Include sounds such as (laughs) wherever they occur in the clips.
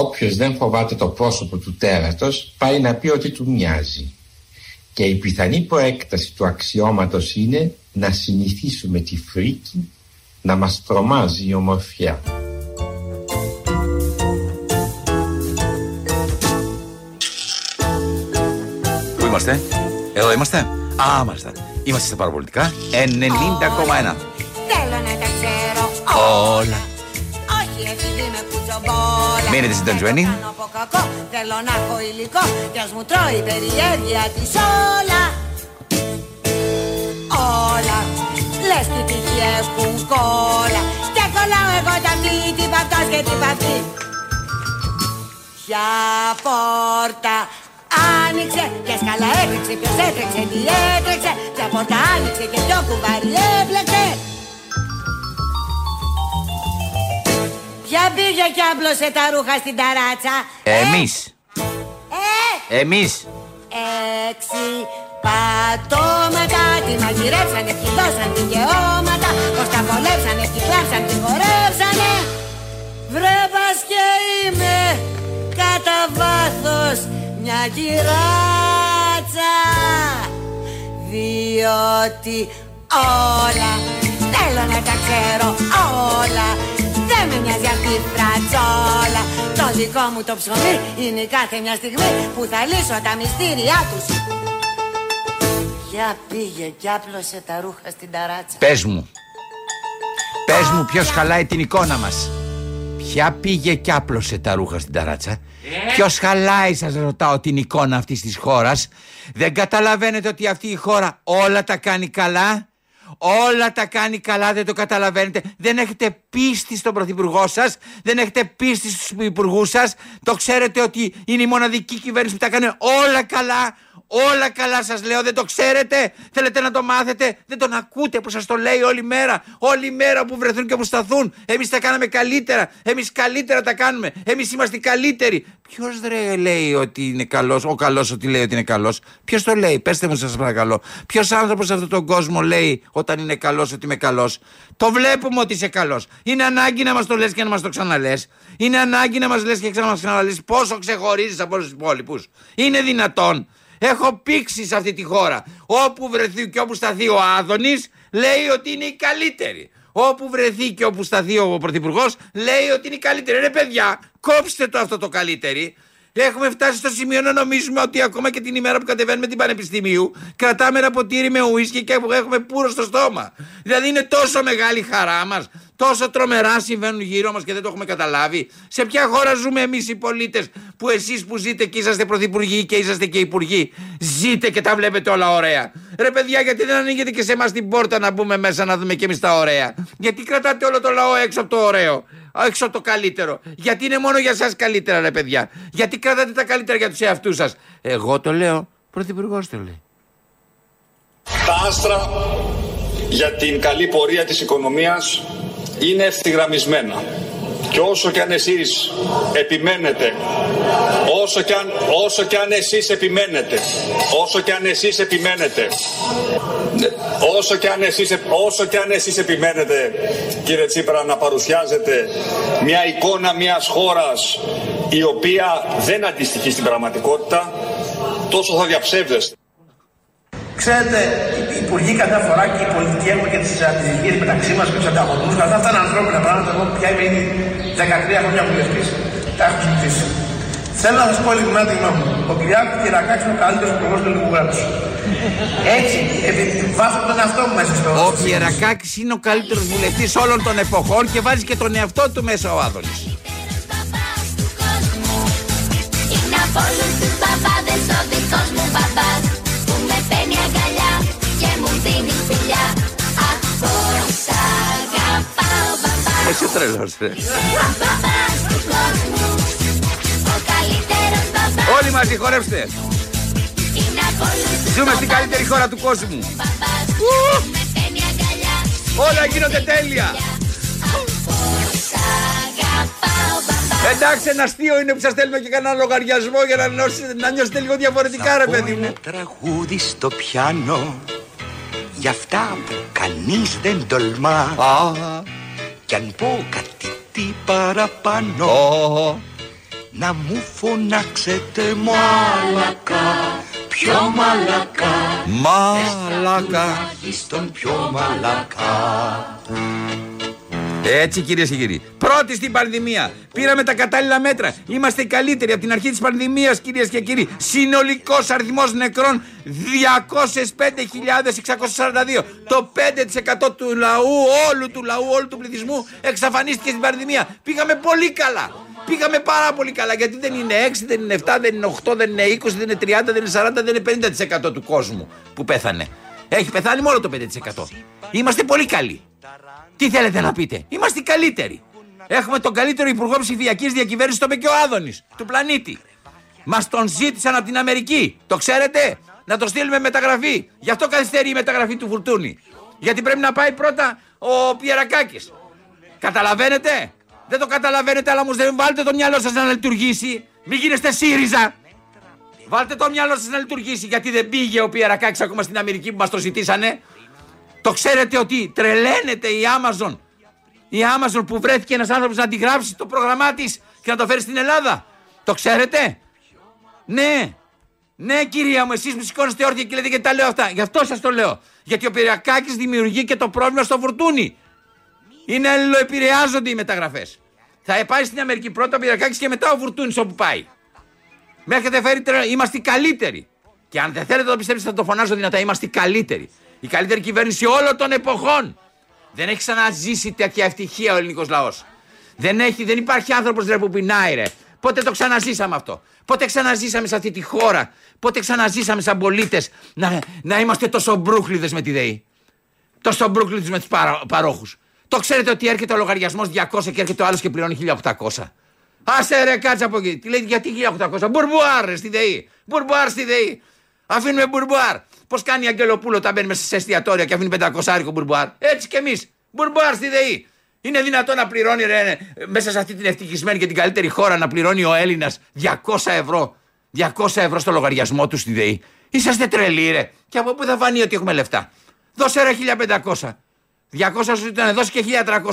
Όποιος δεν φοβάται το πρόσωπο του τέρατος πάει να πει ότι του μοιάζει. Και η πιθανή προέκταση του αξιώματος είναι να συνηθίσουμε τη φρίκη να μας τρομάζει η ομορφιά. Πού είμαστε, εδώ είμαστε; Α, μάλιστα. Είμαστε στα παραπολιτικά 90,1. Θέλω να τα ξέρω Όλα. Όχι επειδή με κουτσομπόλα Μείνετε συντονισμένοι. Δεν κάνω από κακό, Θέλω να έχω υλικό. Κι ας μου τρώει η περιέργεια της όλα. Όλα. Λες τι τύχη έχουν κόλλα. Και κολλάω εγώ τα αυτή Την παυτός και την παυτή Ποια πόρτα άνοιξε και σκαλά έτρεξε Ποιος έτρεξε, τι έτρεξε. Ποια πόρτα άνοιξε και ποιο κουβάρι έπλεξε Ποια πήγε και άπλωσε τα ρούχα στην ταράτσα Εμείς. Ε, Εμείς. έξι πατώματα Τη μαγειρέψανε, τη δώσαν δικαιώματα Πως τα βολέψανε, τη κλάψαν, τη χορέψανε Βρε πας και είμαι κατά βάθος μια κυράτσα Διότι όλα θέλω να τα ξέρω όλα Δεν με νοιάζει αυτή η φρατσόλα Το δικό μου το ψωμί είναι η κάθε μια στιγμή Που θα λύσω τα μυστήριά τους Για πήγε κι άπλωσε τα ρούχα στην ταράτσα Πες μου. Πες μου ποιος χαλάει την εικόνα μας. Ποια πήγε κι άπλωσε τα ρούχα στην ταράτσα. Ποιος χαλάει σας ρωτάω την εικόνα αυτής της χώρας. Δεν καταλαβαίνετε ότι αυτή η χώρα όλα τα κάνει καλά; Όλα τα κάνει καλά, δεν το καταλαβαίνετε. Δεν έχετε πίστη στον πρωθυπουργό σας, δεν έχετε πίστη στους υπουργούς σας. Το ξέρετε ότι είναι η μοναδική κυβέρνηση που τα κάνει όλα καλά. Όλα καλά σας λέω, δεν το ξέρετε. Θέλετε να το μάθετε, δεν τον ακούτε που σας το λέει όλη μέρα. Όλη μέρα που βρεθούν και που σταθούν. Εμείς τα κάναμε καλύτερα. Εμείς καλύτερα τα κάνουμε. Εμείς είμαστε οι καλύτεροι. Ποιος ρε λέει ότι είναι καλός, ο καλός ότι λέει ότι είναι καλός; Ποιος το λέει, πέστε μου σας παρακαλώ. Ποιος άνθρωπος σε αυτόν τον κόσμο λέει όταν είναι καλός ότι είμαι καλός; Το βλέπουμε ότι είσαι καλός. Είναι ανάγκη να μας το λες και να μας το ξαναλέ. Είναι ανάγκη να μας λες και να μας ξαναλέ πόσο ξεχωρίζεις από όλους τους υπόλοιπους. Είναι δυνατόν. Έχω πήξει σε αυτή τη χώρα. Όπου βρεθεί και όπου σταθεί ο Άδωνης, λέει ότι είναι η καλύτερη. Όπου βρεθεί και όπου σταθεί ο Πρωθυπουργός, λέει ότι είναι η καλύτερη. Ρε παιδιά, κόψτε το αυτό το καλύτερη. Έχουμε φτάσει στο σημείο να νομίζουμε ότι ακόμα και την ημέρα που κατεβαίνουμε την Πανεπιστημίου κρατάμε ένα ποτήρι με ουίσκι και έχουμε πουρο στο στόμα. Δηλαδή είναι τόσο μεγάλη η χαρά μας, τόσο τρομερά συμβαίνουν γύρω μας και δεν το έχουμε καταλάβει. Σε ποια χώρα ζούμε εμείς οι πολίτες που εσείς που ζείτε και είσαστε πρωθυπουργοί και είσαστε και υπουργοί, ζείτε και τα βλέπετε όλα ωραία. Ρε παιδιά, γιατί δεν ανοίγετε και σε εμάς την πόρτα να μπούμε μέσα να δούμε και εμείς τα ωραία; Γιατί κρατάτε όλο το λαό έξω από το ωραίο έξω από το καλύτερο; Γιατί είναι μόνο για εσά καλύτερα, ρε παιδιά; Γιατί κρατάτε τα καλύτερα για τους εαυτούς σας; Εγώ το λέω, πρωθυπουργός το λέει. Τα άστρα για την καλή πορεία της οικονομίας είναι ευθυγραμμισμένα. Και όσο και αν εσείς επιμένετε, όσο και αν, όσο και αν εσείς επιμένετε, όσο και αν εσείς επιμένετε, όσο και αν εσείς, όσο και αν εσείς επιμένετε, κύριε Τσίπρα, να παρουσιάζετε μια εικόνα μιας χώρας η οποία δεν αντιστοιχεί στην πραγματικότητα, τόσο θα διαψεύδεστε. Ξέρετε, οι υπουργοί κατά φορά και οι πολιτικοί έχουμε και τις αντιδικίε μεταξύ μας και τους ανταγωνισμούς. Κατά αυτά είναι ανθρώπινα πράγματα. Εγώ πια είμαι ήδη 13 χρόνια βουλευτής. Τα έχω συζητήσει. Θέλω να σας πω ειλικρινά τη γνώμη μου. Ο Κυριάκος Κυρακάκη είναι ο καλύτερος υπουργός του ελληνικού κράτους. Έτσι, επειδή βάζω τον εαυτό μου μέσα στο. Ο Πιερακάκη είναι ο καλύτερος βουλευτής όλων των εποχών και βάζει και τον εαυτό του μέσα ο Άδωνης. Είναι από όλους τους μπαμπάδες ο δικός μου μπαμπάς Που με παίρνει αγκαλιά και μου δίνει φιλιά Αχ πως αγαπάω μπαμπάς Είσαι τρελός, ρε. Ο μπαμπάς του κόσμου Ο καλύτερος μπαμπάς Όλοι μαζί χορέψτε. Είναι από όλους τους Ζούμε στην καλύτερη χώρα του κόσμου. μπαμπάς Ου! Που με παίρνει αγκαλιά Όλα γίνονται τέλεια. Πως αγαπάω μπαμπάς Εντάξει, ένα αστείο είναι που σας στέλνουμε και κανένα λογαριασμό για να, νιώσετε- να νιώσετε λίγο διαφορετικά, ρε παιδί μου. ένα τραγούδι στο πιάνο για αυτά που κανείς δεν τολμά. Α, κι αν πω κάτι τι παραπάνω ω, να μου φωνάξετε μαλακά Πιο μαλακά Μαλακά. Στον πιο μαλακά Έτσι κυρίες και κύριοι. Πρώτη στην πανδημία. Πήραμε τα κατάλληλα μέτρα. Είμαστε οι καλύτεροι από την αρχή της πανδημίας, κυρίες και κύριοι. Συνολικός αριθμός νεκρών 205.642. Το 5% του λαού, όλου του λαού, όλου του πληθυσμού εξαφανίστηκε στην πανδημία. Πήγαμε πολύ καλά. Πήγαμε πάρα πολύ καλά γιατί δεν είναι 6, δεν είναι 7, δεν είναι 8, δεν είναι 20, δεν είναι 30, δεν είναι 40, δεν είναι 50% του κόσμου που πέθανε. Έχει πεθάνει μόνο το 5%. Είμαστε πολύ καλοί. Τι θέλετε να πείτε, είμαστε οι καλύτεροι. Έχουμε τον καλύτερο υπουργό ψηφιακής διακυβέρνησης, τον είπε και ο Άδωνης, του πλανήτη. Μας τον ζήτησαν από την Αμερική. Το ξέρετε, να το στείλουμε μεταγραφή. Γι' αυτό καθυστερεί η μεταγραφή του Φουρτούνη. Γιατί πρέπει να πάει πρώτα ο Πιερακάκης. Καταλαβαίνετε; Δεν το καταλαβαίνετε, αλλά όμως δεν βάλτε το μυαλό σας να λειτουργήσει. Μην γίνεστε ΣΥΡΙΖΑ. Βάλτε το μυαλό σας να λειτουργήσει. Γιατί δεν πήγε ο Πιερακάκης ακόμα στην Αμερική που μας το ζητήσανε. Το ξέρετε ότι τρελαίνεται η Amazon. Η Amazon που βρέθηκε ένας άνθρωπος να αντιγράψει το πρόγραμμά της και να το φέρει στην Ελλάδα. Το ξέρετε; Ναι. Ναι, κυρία μου, εσείς μου σηκώνεστε όρθια και λέτε και τα λέω αυτά. Γι' αυτό σας το λέω. Γιατί ο Πυριακάκης δημιουργεί και το πρόβλημα στο φουρτούνι. Είναι αλληλοεπηρεάζονται οι μεταγραφές. Θα πάει στην Αμερική πρώτα ο Πυριακάκης και μετά ο Φουρτούνη όπου πάει. Με έχετε φέρει τρελό. Είμαστε οι καλύτεροι. Και αν δεν θέλετε να το πιστέψετε, θα το φωνάζω δυνατά. Είμαστε οι καλύτεροι. Η καλύτερη κυβέρνηση όλων των εποχών. Δεν έχει ξαναζήσει τέτοια ευτυχία ο ελληνικός λαός. Δεν, έχει, δεν υπάρχει άνθρωπος που πεινάει, ρε. Πότε το ξαναζήσαμε αυτό; Πότε ξαναζήσαμε σε αυτή τη χώρα; Πότε ξαναζήσαμε σαν πολίτες να, να είμαστε τόσο μπρούχλιδες με τη ΔΕΗ; Τόσο μπρούκλιδες με τους παρό, παρόχους. Το ξέρετε ότι έρχεται ο λογαριασμός 200 και έρχεται ο άλλος και πληρώνει 1800. Άσε ρε, κάτσε από εκεί. Τι λέει, γιατί 1800. Πουρμπουάρ ρε, στη ΔΕΗ. Πουρμπουάρ στη ΔΕΗ. Αφήνουμε πουρμπουάρ. Πώς κάνει η Αγγελοπούλου όταν μπαίνει μέσα σε εστιατόρια και αφήνει 500άρικο πουρμπουάρ; Έτσι κι εμείς. Πουρμπουάρ στη ΔΕΗ. Είναι δυνατόν να πληρώνει ρε, μέσα σε αυτή την ευτυχισμένη και την καλύτερη χώρα να πληρώνει ο Έλληνας 200 ευρώ. 200 ευρώ στο λογαριασμό του στη ΔΕΗ; Είσαστε τρελοί, ρε. Και από πού θα φανεί ότι έχουμε λεφτά; Δώσε ρε 1500. 200 σου ήταν, δώσε και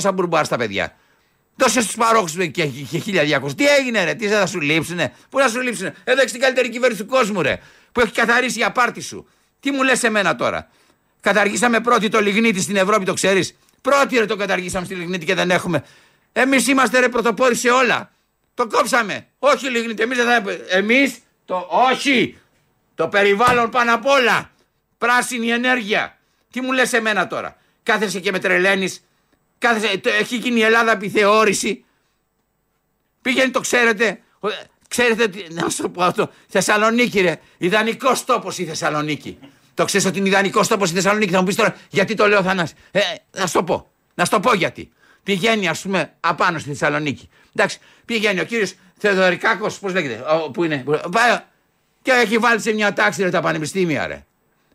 1300 μπουρμπουάρ στα παιδιά. Δώσε στους παρόχους και, και 1200. Τι έγινε, ρε, τι θα σου λείψουνε; Πού θα σου λείψουνε; Εδώ έχεις την καλύτερη κυβέρνηση του κόσμου, ρε. Που έχει καθαρίσει η απάρτη σου. Τι μου λες εμένα τώρα; Καταργήσαμε πρώτη το λιγνίτη στην Ευρώπη, το ξέρεις; Πρώτη ρε το καταργήσαμε στη λιγνίτη και δεν έχουμε. Εμείς είμαστε ρε πρωτοπόροι σε όλα. Το κόψαμε. Όχι λιγνίτη, εμείς δεν θα. Εμείς το. Όχι! Το περιβάλλον πάνω απ' όλα. Πράσινη ενέργεια. Τι μου λες εμένα τώρα; Κάθεσαι και με τρελαίνεις. Κάθεσαι, το- έχει γίνει η Ελλάδα επιθεώρηση. Πήγαινε, το ξέρετε. Ο- Ξέρετε, ότι- να σου το πω αυτό. Θεσσαλονίκη, ρε. Ιδανικός τόπος η Θεσσαλονίκη. Το ξέρεις ότι είναι ιδανικός τόπος η Θεσσαλονίκη. Θα μου πεις τώρα γιατί το λέω, Θανάση; Ε, να σου το πω. Να σου το πω γιατί. Πηγαίνει, ας πούμε, απάνω στη Θεσσαλονίκη. Εντάξει, πηγαίνει ο κύριος Θεοδωρικάκος, πώς λέγεται, ο, που είναι. που- Πάει, και έχει βάλει σε μια τάξη ρε, τα πανεπιστήμια, ρε.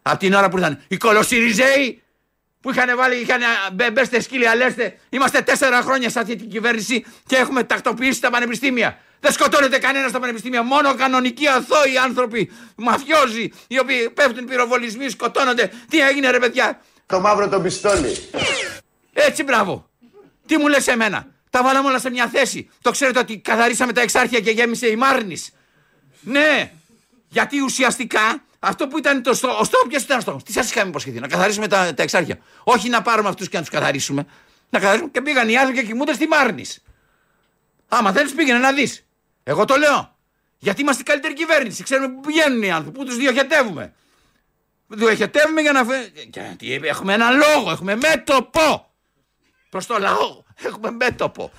Από την ώρα που ήταν οι κολοσυριζέοι που είχαν βάλει, είχαν μπε, μπέστε σκύλια, λέστε. Είμαστε τέσσερα χρόνια σε αυτή την κυβέρνηση και έχουμε τακτοποιήσει τα πανεπιστήμια. Δεν σκοτώνεται κανένας στα πανεπιστήμια. Μόνο κανονικοί αθώοι άνθρωποι, μαφιόζοι, οι οποίοι πέφτουν πυροβολισμοί, σκοτώνονται. Τι έγινε, ρε παιδιά; Το μαύρο το πιστόλι. Έτσι, μπράβο. Τι μου λες εμένα; Τα βάλαμε όλα σε μια θέση. Το ξέρετε ότι καθαρίσαμε τα εξάρχεια και γέμισε η Μάρνης. Ναι, γιατί ουσιαστικά αυτό που ήταν το στόχο. Ο στόχος ποιος ήταν ο στόχος; Τι σας είχαμε υποσχεθεί, να καθαρίσουμε τα, τα εξάρχεια; Όχι να πάρουμε αυτούς και να τους καθαρίσουμε. Να καθαρίσουμε και πήγαν οι άνθρωποι και κοιμούνται στη Μάρνης. Άμα θέλεις πήγαινε να δεις. Εγώ το λέω. Γιατί είμαστε η καλύτερη κυβέρνηση. Ξέρουμε πού πηγαίνουν οι άνθρωποι, πού τους διοχετεύουμε. Διοχετεύουμε για να. φε- Γιατί έχουμε ένα λόγο, έχουμε μέτωπο. Προς το λαό. Έχουμε μέτωπο.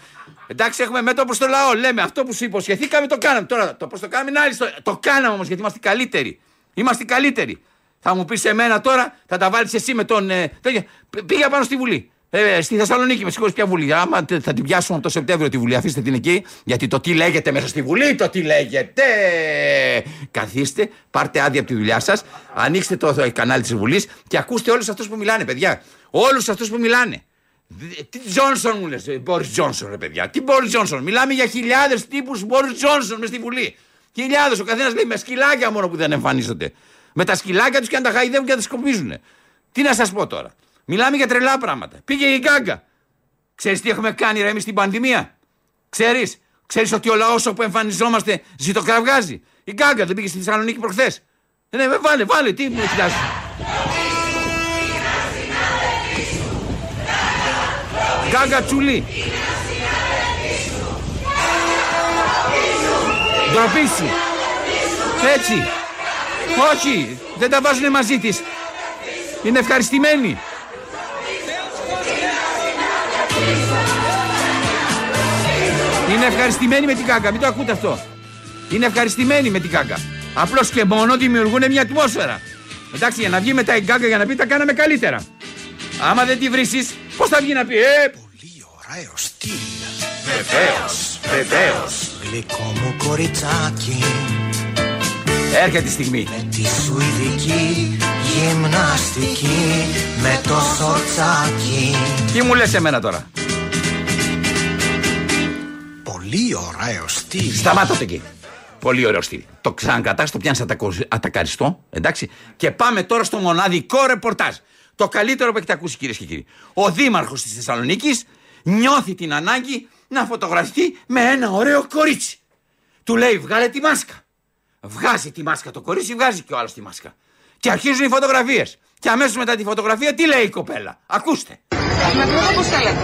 Εντάξει, έχουμε μέτωπο προς το λαό. Λέμε αυτό που σου υποσχεθήκαμε το κάναμε. Τώρα το πώ το κάναμε είναι άλλη ιστορία. Το κάναμε όμως γιατί είμαστε οι καλύτεροι. Είμαστε οι καλύτεροι. Θα μου πεις σε μένα τώρα, θα τα βάλεις εσύ με τον. Ε, τέτοιο. Π- Πήγα πάνω στη Βουλή. Ε, στη Θεσσαλονίκη, με συγχωρείτε ποια Βουλή. Άμα τε- θα την πιάσουμε από το Σεπτέμβριο τη Βουλή, αφήστε την εκεί. Γιατί το τι λέγεται μέσα στη Βουλή, το τι λέγεται. Καθίστε, πάρτε άδεια από τη δουλειά σας, ανοίξτε το ε, κανάλι της Βουλής και ακούστε όλους αυτούς που μιλάνε, παιδιά. Όλους αυτούς που μιλάνε. Δ- Τι Τζόνσον μου λες, Μπόρις Τζόνσον, ρε παιδιά. Τι Μπόρις Τζόνσον. Μιλάμε για χιλιάδες τύπους Μπόρις Τζόνσον μες στη Βουλή. Χιλιάδες. Ο καθένας λέει με σκυλάκια μόνο που δεν εμφανίζονται. Με τα σκυλάκια τους και αν τα χαϊδεύουν και να τα σκοπίζουν. Τι να σας πω τώρα. Μιλάμε για τρελά πράγματα. Πήγε η γκάγκα. Ξέρεις τι έχουμε κάνει ρε εμείς στην πανδημία; Ξέρεις. Ξέρεις ότι ο λαός όπου εμφανιζόμαστε ζητοκραυγάζει; Η Γκάγκα δεν πήγε στη Θεσσαλονίκη προχθές. Ναι, με βάλε, βάλε, τι μου κοιτάζει. Γκάγκα τσουλή. Ντροπή σου. Έτσι. Όχι, δεν τα βάζουν μαζί της. Είναι ευχαριστημένοι. Είναι ευχαριστημένοι με την κάκα, μην το ακούτε αυτό. Είναι ευχαριστημένοι με την κάκα. Απλώς και μόνο δημιουργούν μια ατμόσφαιρα. Εντάξει, για να βγει μετά η κάκα για να πει τα κάναμε καλύτερα. Άμα δεν τη βρει, πώς θα βγει να πει, Ε, Πολύ ωραίο στυλ. βεβαίως, βεβαίως. Γλυκό μου κοριτσάκι. Έρχεται η στιγμή. Με τη σουηδική γυμναστική. Με το σορτσάκι. Τι μου λες εμένα τώρα; Πολύ ωραίο στυλ. Σταμάτα το εκεί. Πολύ ωραίο στυλ. Το ξανακατάς, το πιάνεις ατακαριστό, εντάξει. Και πάμε τώρα στο μοναδικό ρεπορτάζ. Το καλύτερο που έχετε ακούσει, κυρίες και κύριοι. Ο δήμαρχος της Θεσσαλονίκης νιώθει την ανάγκη να φωτογραφηθεί με ένα ωραίο κορίτσι. Του λέει: Βγάλε τη μάσκα. Βγάζει τη μάσκα το κορίτσι, βγάζει και ο άλλος τη μάσκα. Και αρχίζουν οι φωτογραφίες. Και αμέσως μετά τη φωτογραφία, τι λέει η κοπέλα. Ακούστε. Με το όπως θέλετε.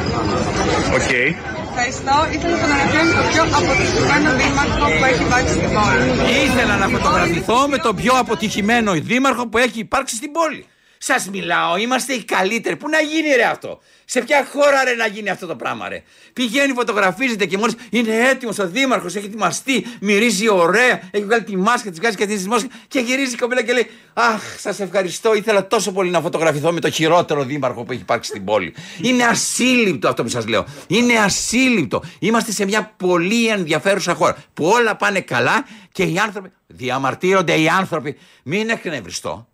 Οκ. Ευχαριστώ. Ήθελα να φωτογραφηθώ με τον πιο αποτυχημένο δήμαρχο που έχει υπάρξει στην πόλη. Ήθελα να φωτογραφηθώ με τον πιο αποτυχημένο δήμαρχο που έχει υπάρξει στην πόλη. Σας μιλάω, είμαστε οι καλύτεροι. Πού να γίνει ρε αυτό; Σε ποια χώρα ρε να γίνει αυτό το πράγμα ρε; Πηγαίνει, φωτογραφίζεται και μόλις είναι έτοιμος ο δήμαρχος, έχει ετοιμαστεί, μυρίζει ωραία, έχει βγάλει τη μάσκα, τη βγάζει και τη μάσκα και γυρίζει η κοπέλα και λέει Αχ, σας ευχαριστώ. Ήθελα τόσο πολύ να φωτογραφηθώ με το χειρότερο δήμαρχο που έχει υπάρξει στην πόλη. Είναι ασύλληπτο αυτό που σας λέω. Είναι ασύλληπτο. Είμαστε σε μια πολύ ενδιαφέρουσα χώρα που όλα πάνε καλά και οι άνθρωποι. Διαμαρτύρονται οι άνθρωποι. Μην εκνευριστώ.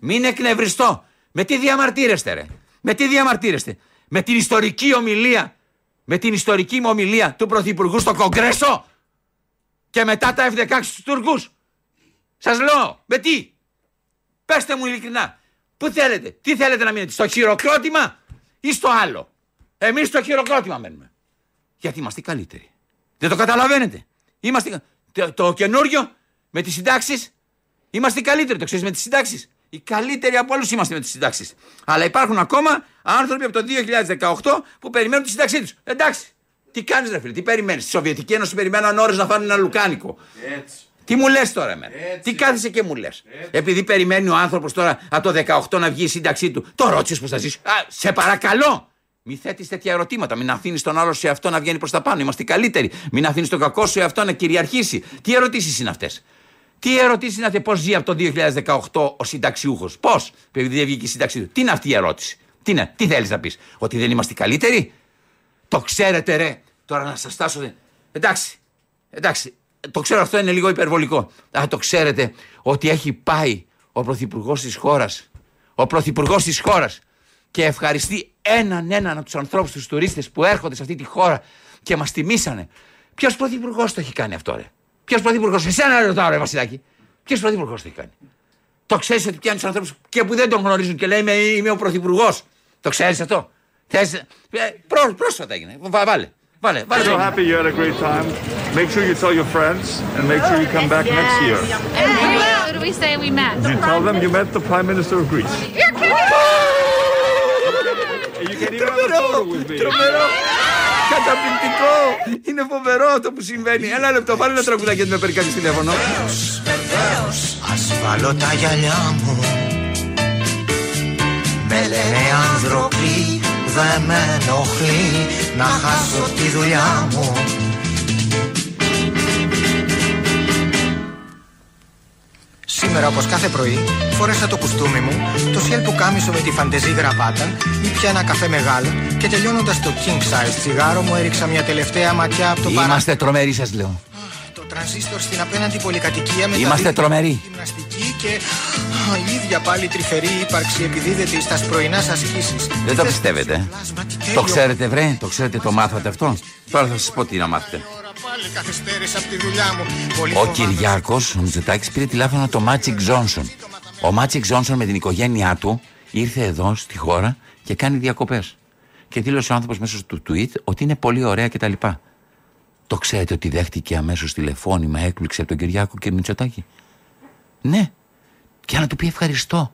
Μην εκνευριστώ. Με τι διαμαρτύρεστε, ρε. Με τι διαμαρτύρεστε. Με την ιστορική ομιλία. Με την ιστορική μου ομιλία του Πρωθυπουργού στο Κογκρέσο. Και μετά τα F-16 στους Τούρκους. Σας λέω, με τι. Πέστε μου ειλικρινά. Πού θέλετε, τι θέλετε να μείνετε, στο χειροκρότημα ή στο άλλο. Εμείς στο χειροκρότημα μένουμε. Γιατί είμαστε οι καλύτεροι. Δεν το καταλαβαίνετε. Είμαστε... κα- Το, το καινούριο με τις συντάξεις Είμαστε οι καλύτεροι, το ξέρεις με τις συντάξεις. Οι καλύτεροι από όλους είμαστε με τις συντάξεις. Αλλά υπάρχουν ακόμα άνθρωποι από το 2018 που περιμένουν τη σύνταξή τους. Εντάξει. Τι κάνεις, ρε φίλε, τι περιμένεις; Στη Σοβιετική Ένωση περιμέναν ώρες να φάνε ένα λουκάνικο. Τι μου λες τώρα, εμένα; Τι κάθεσαι και μου λες; Επειδή περιμένει ο άνθρωπος τώρα από το 18 να βγει η σύνταξή του. Το ρώτησες πώ θα ζήσει. Α, σε παρακαλώ. Μην θέτεις τέτοια ερωτήματα. Μην αφήνεις τον άλλο σε αυτό να βγαίνει προς τα πάνω. Είμαστε οι καλύτεροι. Μην αφήνεις τον κακό σε αυτό να κυριαρχήσει. Τι ερωτήσεις είναι αυτές; Τι ερωτήσεις είναι αυτή, πώς ζει από το 2018 ο συνταξιούχος; Πώς, επειδή δεν βγήκε η σύνταξή του. Τι είναι αυτή η ερώτηση; Τι, είναι, τι θέλεις να πεις, Ότι δεν είμαστε οι καλύτεροι; Το ξέρετε, ρε. Τώρα να σας στάσω. Εντάξει, εντάξει. Το ξέρω αυτό είναι λίγο υπερβολικό. Αλλά το ξέρετε ότι έχει πάει ο πρωθυπουργός της χώρας. Ο πρωθυπουργός της χώρας και ευχαριστεί έναν έναν από τους ανθρώπους, τους τουρίστες που έρχονται σε αυτή τη χώρα και μας τιμήσανε. Ποιος πρωθυπουργός το έχει κάνει αυτό, ρε; Ποιος πρωθυπουργός, εσένα ρωτάω, ρε Βασιλάκη. Ποιος πρωθυπουργός το έχει κάνει; Το ξέρεις ότι πιάνεις του ανθρώπους και που δεν τον γνωρίζουν και λέει Είμαι, είμαι ο πρωθυπουργός. Το ξέρεις αυτό; Θες, ε, πρό, πρόσφατα έγινε. Βα- Βάλε. Βάλε. βάλε So το. happy you had a great time. Make sure you tell your friends and make sure you come back next year. And who do we say we met? You tell them you met the Prime Minister of Greece. You're kidding! And you can even have a photo with me. Τρομερό! Καταπληκτικό! Είναι φοβερό αυτό που συμβαίνει. Ένα λεπτό, βάλε ένα τραγουδάκι γιατί με παίρνει κανείς τηλέφωνο. Ασφαλώ τα γυαλιά μου Με λένε ανθρωπή Δεν με ενοχλεί Να χάσω τη δουλειά μου Σήμερα όπως κάθε πρωί φόρεσα το κουστούμι μου, το σιέλ που κάμισο με τη φαντεζή γραβάτα, ήπια ένα καφέ μεγάλο και τελειώνοντας το king size τσιγάρο μου έριξα μια τελευταία ματιά από το παράθυρο. Είμαστε τρομεροί, σας λέω. Το τρανζίστορ στην απέναντι πολυκατοικία με Είμαστε τρομεροί. γυμναστική και α, η ίδια πάλι τρυφερή ύπαρξη επιδίδεται στα πρωινά ασκήσεις. Δεν το Θες πιστεύετε. ε; πλάσμα, τι Το τέλειο. ξέρετε, βρε, το ξέρετε, το μάθατε αυτό. Τώρα θα σας πω τι να μάθετε. Ώρα πάλι καθυστέρησα από τη δουλειά μου. Πολύ Ο φοβάμαι. Κυριάκος, ο Μητσοτάκης, πήρε τηλέφωνο το Μάτζικ Τζόνσον. Ο Μάτζικ Τζόνσον με την οικογένειά του ήρθε εδώ στη χώρα και κάνει διακοπές. Και δήλωσε ο άνθρωπος μέσω του tweet ότι είναι πολύ ωραία κτλ. Το ξέρετε ότι δέχτηκε αμέσως τηλεφώνημα έκπληξη από τον Κυριάκο Μητσοτάκη; Ναι. Και να του πει ευχαριστώ.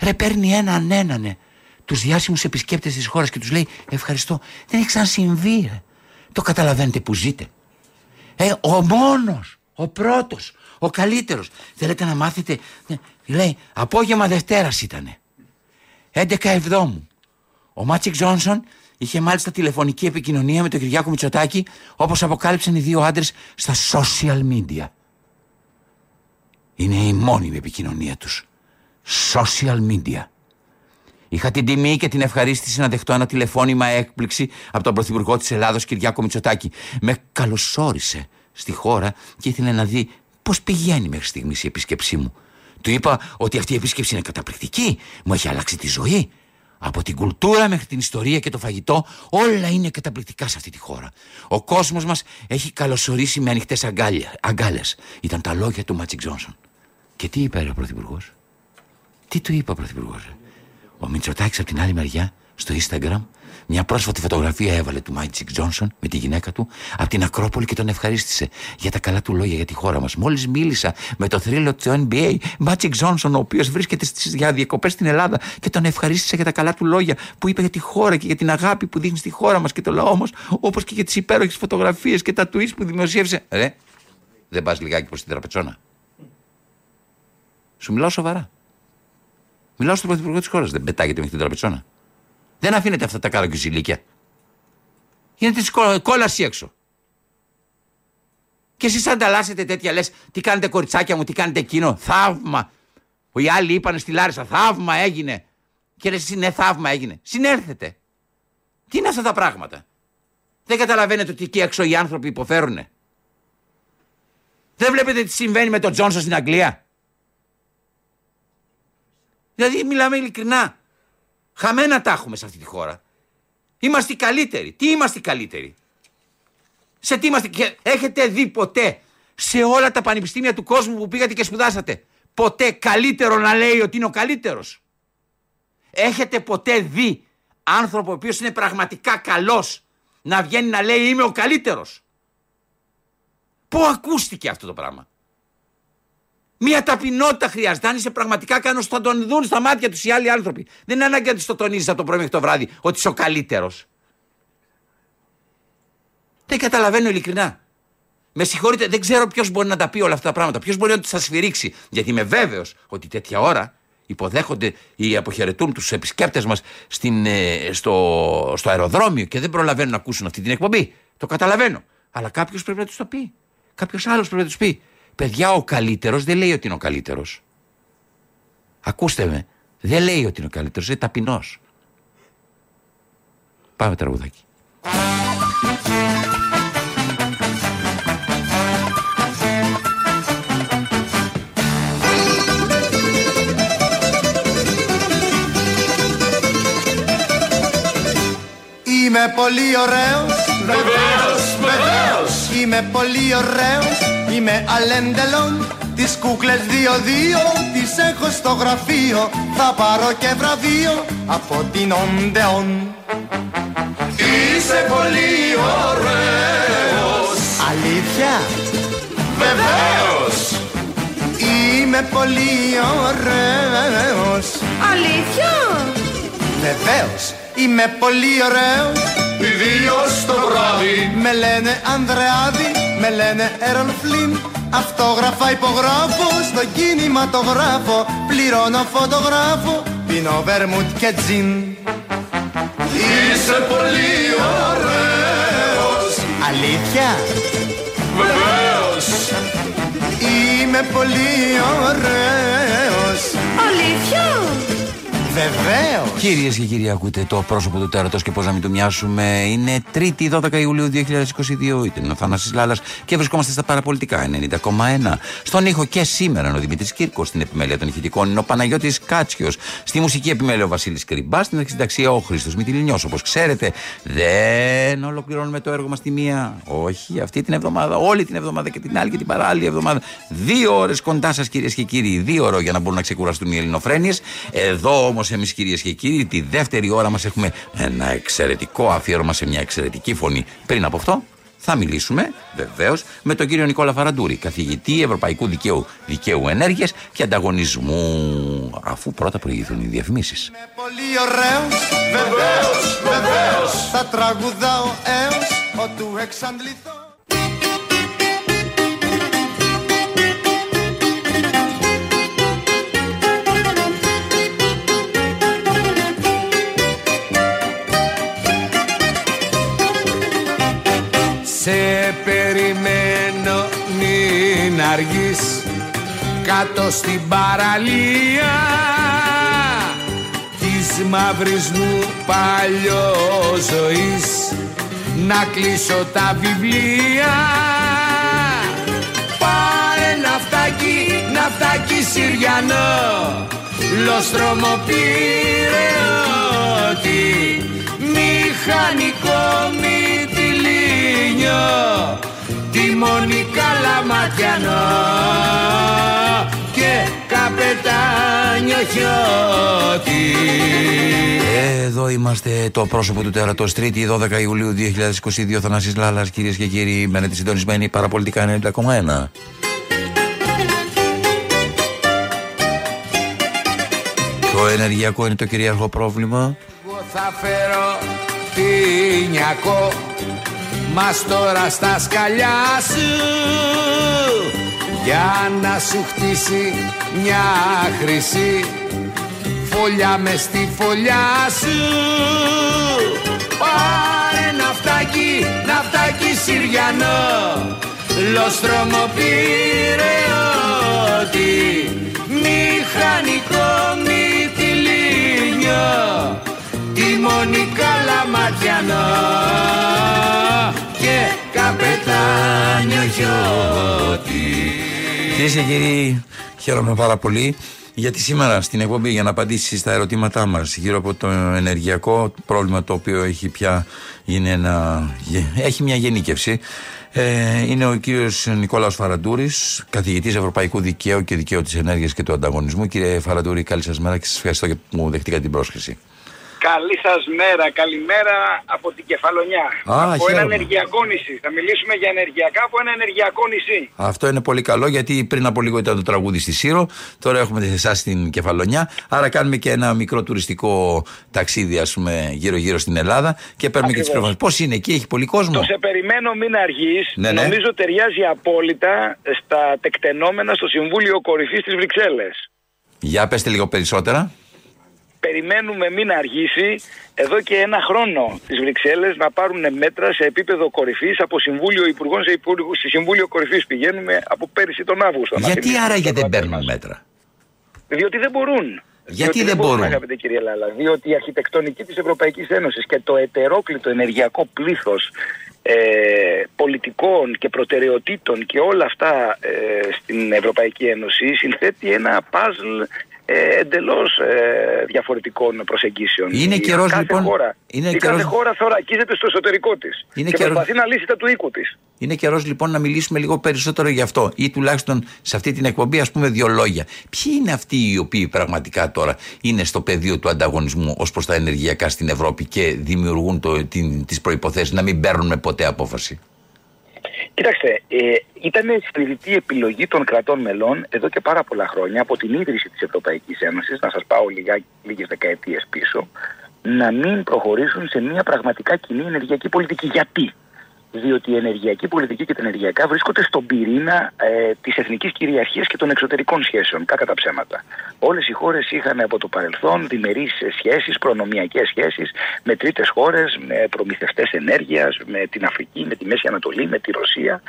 Ρε παίρνει έναν έναν τους διάσημους επισκέπτες της χώρας και τους λέει ευχαριστώ. Δεν έχει ξανασυμβεί. Ρε. Το καταλαβαίνετε που ζείτε. Ε, ο μόνος, ο πρώτος, ο καλύτερος. Θέλετε να μάθετε. Ναι. Λέει, απόγευμα Δευτέρας ήτανε. 11 Εβδόμου. Ο Μάτζικ Τζόνσον είχε μάλιστα τηλεφωνική επικοινωνία με τον Κυριάκο Μητσοτάκη, όπως αποκάλυψαν οι δύο άντρες στα social media. Είναι η μόνιμη επικοινωνία τους. Social media. Είχα την τιμή και την ευχαρίστηση να δεχτώ ένα τηλεφώνημα έκπληξη από τον Πρωθυπουργό της Ελλάδος, Κυριάκο Μητσοτάκη. Με καλωσόρισε στη χώρα και ήθελε να δει πώς πηγαίνει μέχρι στιγμής η επίσκεψή μου. Του είπα ότι αυτή η επίσκεψη είναι καταπληκτική, μου έχει αλλάξει τη ζωή. Από την κουλτούρα μέχρι την ιστορία και το φαγητό, όλα είναι καταπληκτικά σε αυτή τη χώρα. Ο κόσμος μας έχει καλωσορίσει με ανοιχτές αγκάλες. Ήταν τα λόγια του Μάτζικ Τζόνσον. Και τι είπε ο Πρωθυπουργός; Τι του είπε ο Πρωθυπουργός. Ο Μητσοτάκης από την άλλη μεριά, στο Instagram, μια πρόσφατη φωτογραφία έβαλε του Μάτζικ Τζόνσον με τη γυναίκα του από την Ακρόπολη και τον ευχαρίστησε για τα καλά του λόγια για τη χώρα μας. Μόλις μίλησα με το θρύλο του NBA, Μάτζικ Τζόνσον, ο οποίος βρίσκεται στις, για διακοπές στην Ελλάδα και τον ευχαρίστησε για τα καλά του λόγια που είπε για τη χώρα και για την αγάπη που δείχνει στη χώρα μας και το λαό μας, όπως και για τις υπέροχες φωτογραφίες και τα tweets που δημοσίευσε. Ρε, δεν πας λιγάκι προς την τραπετσόνα. Σου μιλάω σοβαρά. Μιλάω στον πρωθυπουργό της χώρας. Δεν πετάγεται με την τραπεζόνα. Δεν αφήνετε αυτά τα καραγκιουζιλίκια. Γίνεται τη κόλαση έξω. Και εσείς ανταλλάσσετε τέτοια λες, τι κάνετε κοριτσάκια μου, τι κάνετε εκείνο. Θαύμα. Που οι άλλοι είπαν στη Λάρισα, θαύμα έγινε. Και λες, ναι, θαύμα έγινε. Συνέρθετε. Τι είναι αυτά τα πράγματα. Δεν καταλαβαίνετε ότι εκεί έξω οι άνθρωποι υποφέρουν. Δεν βλέπετε τι συμβαίνει με τον Τζόνσον στην Αγγλία. Δηλαδή μιλάμε ειλικρινά. Χαμένα τα έχουμε σε αυτή τη χώρα. Είμαστε οι καλύτεροι. Τι είμαστε οι καλύτεροι; Σε τι είμαστε. Και έχετε δει ποτέ σε όλα τα πανεπιστήμια του κόσμου που πήγατε και σπουδάσατε. Ποτέ καλύτερο να λέει ότι είναι ο καλύτερος; Έχετε ποτέ δει άνθρωπο ο οποίος είναι πραγματικά καλός να βγαίνει να λέει είμαι ο καλύτερος. Πού ακούστηκε αυτό το πράγμα; Μία ταπεινότητα χρειάζεται. Αν είσαι πραγματικά κάνω θα τον δουν στα μάτια τους οι άλλοι άνθρωποι. Δεν είναι ανάγκη να τους το τονίζεις από το πρωί μέχρι το βράδυ ότι είσαι ο καλύτερος. Δεν καταλαβαίνω ειλικρινά. Με συγχωρείτε, δεν ξέρω ποιος μπορεί να τα πει όλα αυτά τα πράγματα. Ποιος μπορεί να τους σα σφυρίξει. Γιατί είμαι βέβαιος ότι τέτοια ώρα υποδέχονται ή αποχαιρετούν τους επισκέπτες μας ε, στο, στο αεροδρόμιο και δεν προλαβαίνουν να ακούσουν αυτή την εκπομπή. Το καταλαβαίνω. Αλλά κάποιος πρέπει να τους το πει. Κάποιος άλλος πρέπει να τους πει. Παιδιά, ο καλύτερος δεν λέει ότι είναι ο καλύτερος. Ακούστε με. Δεν λέει ότι είναι ο καλύτερος, είναι ταπεινός. Πάμε τραγουδάκι. Είμαι πολύ ωραίος Βεβαίως, βεβαίως Είμαι πολύ ωραίος Είμαι αλέντελον Τις κούκλες δύο-δύο Τις έχω στο γραφείο. Θα πάρω και βραβείο Από την Οντεόν. Είσαι πολύ ωραίος. Αλήθεια; Βεβαίως. Είμαι πολύ ωραίος. Αλήθεια; Βεβαίως Είμαι πολύ ωραίος Ιδίως το βράδυ. Με λένε Ανδρεάδη Με λένε Έρον Φλίν Αυτόγραφα υπογράφω Στο κινηματογράφο Πληρώνω φωτογράφο. Πίνω βερμούτ και τζιν. Είσαι πολύ ωραίος. Αλήθεια; Βεβαίως. Είμαι πολύ ωραίος. Αλήθεια; Βεβαίως. Κυρίες και κύριοι, ακούτε το πρόσωπο του τέρατος και πώς να μην το μοιάσουμε. Είναι 3η 12 Ιουλίου 2022. Είτε ο Θανάσης Λάλλα και βρισκόμαστε στα παραπολιτικά 90,1. Στον ήχο και σήμερα είναι ο Δημήτρης Κύρκος. Στην επιμέλεια των ηχητικών είναι ο Παναγιώτης Κάτσιος. Στη μουσική επιμέλεια ο Βασίλης Κρυμπάς. Στην αρχισυνταξία ο Χρήστος Μητυλινιός. Όπως ξέρετε, δεν ολοκληρώνουμε το έργο μας τη μία. Όχι, αυτή την εβδομάδα, όλη την εβδομάδα και την άλλη και την παράλληλη εβδομάδα. Δύο ώρες κοντά σας, κυρίες και κύριοι. Δύο ώρε για να μπορούν να ξεκουραστούν οι ελληνοφρένειες. Εδώ όμως εμείς κυρίες και κύριοι, τη δεύτερη ώρα μας έχουμε ένα εξαιρετικό αφιέρωμα σε μια εξαιρετική φωνή. Πριν από αυτό, Θα μιλήσουμε βεβαίως με τον κύριο Νικόλα Φαραντούρη, καθηγητή Ευρωπαϊκού Δικαίου, Δικαίου Ενέργειας και Ανταγωνισμού. Αφού πρώτα προηγηθούν οι διαφημίσεις. Πολύ ωραίος, βεβαίως, βεβαίως Θα τραγουδάω έως ότου εξαντληθώ Σε περιμένω μην αργείς. Κάτω στην παραλία της μαύρης μου παλιό να κλείσω τα βιβλία. Πάρε ναυτάκι, ναυτάκι Συριανό. Λοστρόμο ότι Μηχανικό μυτιλίνιο Τιμόνι καλαματιανό Και καπετάνιο χιώτη. Εδώ είμαστε το πρόσωπο του τέρατος Τρίτη 12 Ιουλίου 2022 Θανάσης Λάλας κυρίες και κύριοι Μένετε συντονισμένοι. Παραπολιτικά 90,1 Το ενεργειακό είναι το κυρίαρχο πρόβλημα. Εγώ θα φέρω τίνιακο Μας τώρα στα σκαλιά σου. Για να σου χτίσει μια χρυσή Φωλιά μες στη φωλιά σου. Πάρε ναυτάκι, ναυτάκι Συριανό. Λοστρόμο ότι Μηχανικό μυτιλίνιο Τιμόνι καλαματιανό Και καπετάνιο χιώτη Κυρίες και κύριοι, χαίρομαι πάρα πολύ γιατί σήμερα στην εκπομπή για να απαντήσεις στα ερωτήματά μας γύρω από το ενεργειακό πρόβλημα το οποίο έχει πια είναι ένα, έχει μια γενίκευση. Ε, είναι ο κύριος Νικόλαος Φαραντούρης, καθηγητής Ευρωπαϊκού Δικαίου και Δικαίου της Ενέργειας και του Ανταγωνισμού. Κύριε Φαραντούρη, καλή σας μέρα και σας ευχαριστώ που μου δεχτήκατε την πρόσκληση. Καλή σας μέρα, καλημέρα από την Κεφαλονιά. Α, από χαίρομαι. ένα ενεργειακό νησί. Θα μιλήσουμε για ενεργειακά από ένα ενεργειακό νησί. Αυτό είναι πολύ καλό γιατί πριν από λίγο ήταν το τραγούδι στη Σύρο, τώρα έχουμε εσάς στην Κεφαλονιά. Άρα κάνουμε και ένα μικρό τουριστικό ταξίδι, ας πούμε, γύρω-γύρω στην Ελλάδα και παίρνουμε και τις πληροφορίες. Πώς είναι εκεί, έχει πολύ κόσμο; Το σε περιμένω μην αργείς, Ναι, ναι. νομίζω ταιριάζει απόλυτα στα τεκτενόμενα στο Συμβούλιο Κορυφής της Βρυξέλλες. Για πέστε λίγο περισσότερα. Περιμένουμε μην αργήσει εδώ και ένα χρόνο τις Βρυξέλλες να πάρουν μέτρα σε επίπεδο κορυφής από Συμβούλιο Υπουργών σε, υπουργ... σε Συμβούλιο Κορυφής. Πηγαίνουμε από πέρυσι τον Αύγουστο. να Γιατί θυμίσουμε άραγε στον δεν πατέρα παίρνουν μας. μέτρα; Διότι δεν μπορούν. Γιατί Διότι δεν μπορούν. Αγαπητέ κύριε Λάλα, διότι η αρχιτεκτονική της Ευρωπαϊκής Ένωσης και το ετερόκλητο ενεργειακό πλήθος ε, πολιτικών και προτεραιοτήτων και όλα αυτά ε, στην Ευρωπαϊκή Ένωση συνθέτει ένα παζλ ε, εντελώς ε, διαφορετικών προσεγγίσεων. Είναι Η καιρός, κάθε λοιπόν, Χώρα, είναι η καιρός- κάθε χώρα θωρακίζεται στο εσωτερικό της Είναι και καιρός- προσπαθεί να λύσει τα του οίκου της. Είναι καιρός λοιπόν να μιλήσουμε λίγο περισσότερο γι' αυτό ή τουλάχιστον σε αυτή την εκπομπή, ας πούμε, δύο λόγια. Ποιοι είναι αυτοί οι οποίοι πραγματικά τώρα είναι στο πεδίο του ανταγωνισμού ως προς τα ενεργειακά στην Ευρώπη και δημιουργούν το, την, τις προϋποθέσεις να μην παίρνουν ποτέ απόφαση; Κοιτάξτε, ε, ήταν συνειδητή επιλογή των κρατών μελών εδώ και πάρα πολλά χρόνια από την ίδρυση της Ευρωπαϊκής Ένωσης, να σας πάω λίγα, λίγες δεκαετίες πίσω, να μην προχωρήσουν σε μια πραγματικά κοινή ενεργειακή πολιτική. Γιατί; Διότι η ενεργειακή πολιτική και τα ενεργειακά βρίσκονται στον πυρήνα ε, της εθνικής κυριαρχίας και των εξωτερικών σχέσεων. Κάκα τα ψέματα. Όλες οι χώρες είχαν από το παρελθόν διμερείς σχέσεις, προνομιακές σχέσεις με τρίτες χώρες, με προμηθευτές ενέργειας, με την Αφρική, με τη Μέση Ανατολή, με τη Ρωσία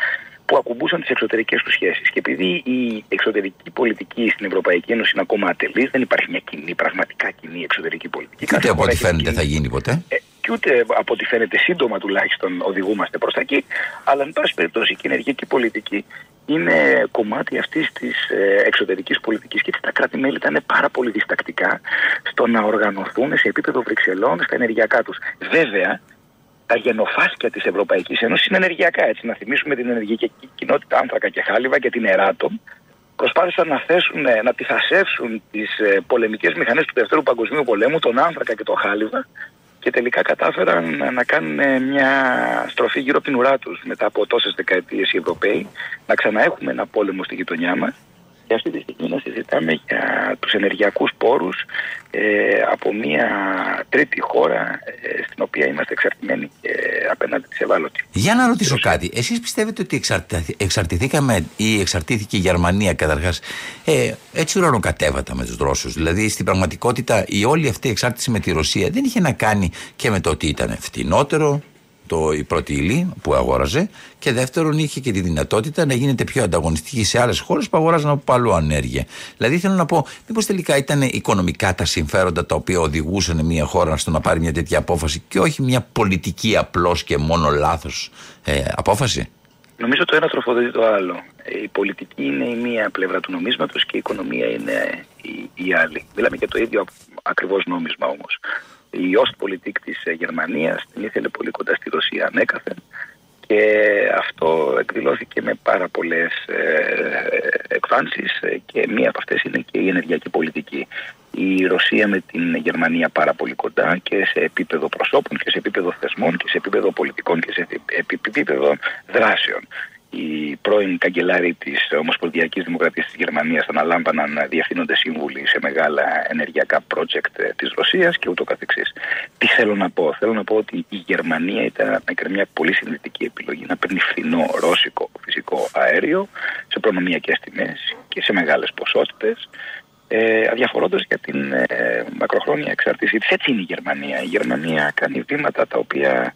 που ακουμπούσαν τις εξωτερικές τους σχέσεις. Και επειδή η εξωτερική πολιτική στην Ευρωπαϊκή Ένωση είναι ακόμα ατελής, δεν υπάρχει μια κοινή, πραγματικά κοινή εξωτερική πολιτική. Και ούτε Κάθε από χώρα ό,τι έχει φαίνεται κοινή θα γίνει ποτέ. ε, και ούτε από ό,τι φαίνεται σύντομα τουλάχιστον οδηγούμαστε προς τα εκεί, αλλά εν πάση περιπτώσει και η ενεργειακή πολιτική είναι κομμάτι αυτής της ε, εξωτερικής πολιτικής. Και έτσι τα κράτη-μέλη ήταν πάρα πολύ διστακτικά στο να οργανωθούν σε επίπεδο Βρυξελών στα ενεργειακά τους. Βέβαια, τα γενοφάσκια της Ευρωπαϊκής Ένωσης είναι ενεργειακά, έτσι, να θυμίσουμε την ενεργειακή κοινότητα Άνθρακα και Χάλιβα και την Εράτομ, προσπάθησαν να θέσουν, να τυθασεύσουν τις ε, πολεμικές μηχανές του Δευτέρου Παγκοσμίου Πολέμου, τον Άνθρακα και τον Χάλιβα, και τελικά κατάφεραν να- να κάνουν ε, μια στροφή γύρω από την ουρά τους μετά από τόσες δεκαετίες οι Ευρωπαίοι να ξαναέχουμε ένα πόλεμο στη γειτονιά μας και αυτή τη στιγμή να συζητάμε για τους ενεργειακούς πόρους ε, από μια τρίτη χώρα ε, στην οποία είμαστε εξαρτημένοι και απέναντι της ευάλωτοι. Για να ρωτήσω κάτι. Εσείς πιστεύετε ότι εξαρτη- εξαρτηθήκαμε ή εξαρτήθηκε η Γερμανία καταρχάς ε, έτσι ουρανοκατέβατα με τους Ρώσους; Δηλαδή στην πραγματικότητα η όλη αυτή η εξάρτηση με τη Ρωσία δεν είχε να κάνει και με το ότι ήταν φτηνότερο; Το, η πρώτη ύλη που αγόραζε και δεύτερον είχε και τη δυνατότητα να γίνεται πιο ανταγωνιστική σε άλλες χώρες που αγοράζαν από αλλού ανέργεια. Δηλαδή θέλω να πω, μήπως τελικά ήταν οικονομικά τα συμφέροντα τα οποία οδηγούσαν μια χώρα στο να πάρει μια τέτοια απόφαση και όχι μια πολιτική απλώς και μόνο λάθος ε, απόφαση; Νομίζω το ένα τροφοδοτεί το άλλο. Ε, Η πολιτική είναι η μία πλευρά του νομίσματος και η οικονομία είναι η, η άλλη. Μιλάμε για το ίδιο ακριβώς νόμισμα όμως. Η Ostpolitik της ε, Γερμανίας την ήθελε πολύ κοντά στη Ρωσία ανέκαθεν και αυτό εκδηλώθηκε με πάρα πολλές ε, εκφάνσεις ε, και μία από αυτές είναι και η ενεργειακή πολιτική. Η Ρωσία με την Γερμανία πάρα πολύ κοντά και σε επίπεδο προσώπων και σε επίπεδο θεσμών και σε επίπεδο πολιτικών και σε επίπεδο δράσεων. Οι πρώην καγκελάροι της Ομοσπονδιακής Δημοκρατίας της Γερμανίας αναλάμβαναν διευθύνοντε σύμβουλοι σε μεγάλα ενεργειακά project της Ρωσίας και ούτω καθεξής. Τι θέλω να πω; Θέλω να πω ότι η Γερμανία ήταν έκανε μια πολύ συνδετική επιλογή να παίρνει φθηνό ρώσικο φυσικό αέριο σε προνομιακές τιμές και σε μεγάλες ποσότητες. Ε, αδιαφορώντας για την ε, μακροχρόνια εξάρτησή της. Έτσι είναι η Γερμανία. Η Γερμανία κάνει βήματα τα οποία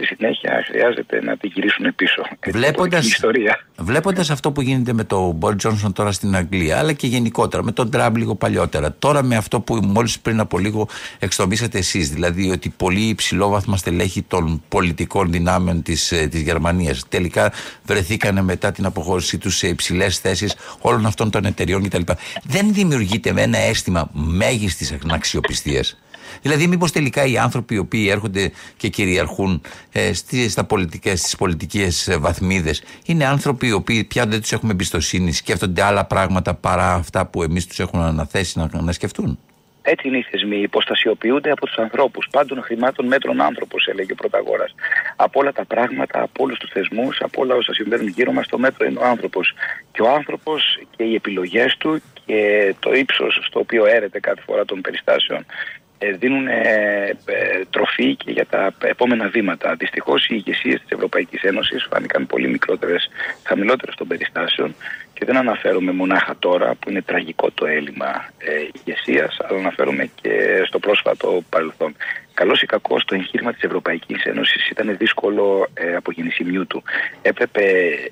στη συνέχεια χρειάζεται να τη γυρίσουν πίσω. Βλέποντας, ιστορία. βλέποντας αυτό που γίνεται με τον Μπόρι Τζόνσον τώρα στην Αγγλία, αλλά και γενικότερα με τον Τραμπ λίγο παλιότερα, τώρα με αυτό που μόλις πριν από λίγο εξτομίσατε εσείς, δηλαδή ότι πολύ υψηλόβαθμα στελέχη των πολιτικών δυνάμεων της, ε, της Γερμανίας τελικά βρεθήκανε μετά την αποχώρησή τους σε υψηλές θέσεις όλων αυτών των εταιριών κτλ. Δεν δημιουργείται με ένα αίσθημα μέγιστης αξιοπιστίας; Δηλαδή, μήπως τελικά οι άνθρωποι οι οποίοι έρχονται και κυριαρχούν ε, στις, στα πολιτικές, στις πολιτικές βαθμίδες είναι άνθρωποι οι οποίοι πια δεν τους έχουμε εμπιστοσύνη, σκέφτονται άλλα πράγματα παρά αυτά που εμείς τους έχουν αναθέσει να, να σκεφτούν; Έτσι είναι οι θεσμοί. Υποστασιοποιούνται από τους ανθρώπους. Πάντων χρημάτων μέτρων άνθρωπος, έλεγε ο Πρωταγόρας. Από όλα τα πράγματα, από όλους τους θεσμούς, από όλα όσα συμβαίνουν γύρω μας, το μέτρο είναι ο άνθρωπος. Και ο άνθρωπος και οι επιλογές του και το ύψος στο οποίο έρεται κάθε φορά των περιστάσεων ε, δίνουν ε, ε, τροφή και για τα επόμενα βήματα. Δυστυχώς οι ηγεσίες της Ευρωπαϊκής Ένωσης φάνηκαν πολύ μικρότερες, χαμηλότερες των περιστάσεων και δεν αναφέρομαι μονάχα τώρα που είναι τραγικό το έλλειμμα ε, ηγεσίας, αλλά αναφέρομαι και στο πρόσφατο παρελθόν. Καλός ή κακός, το εγχείρημα της Ευρωπαϊκής Ένωσης ήταν δύσκολο ε, από γεννησιμιού του. Έπρεπε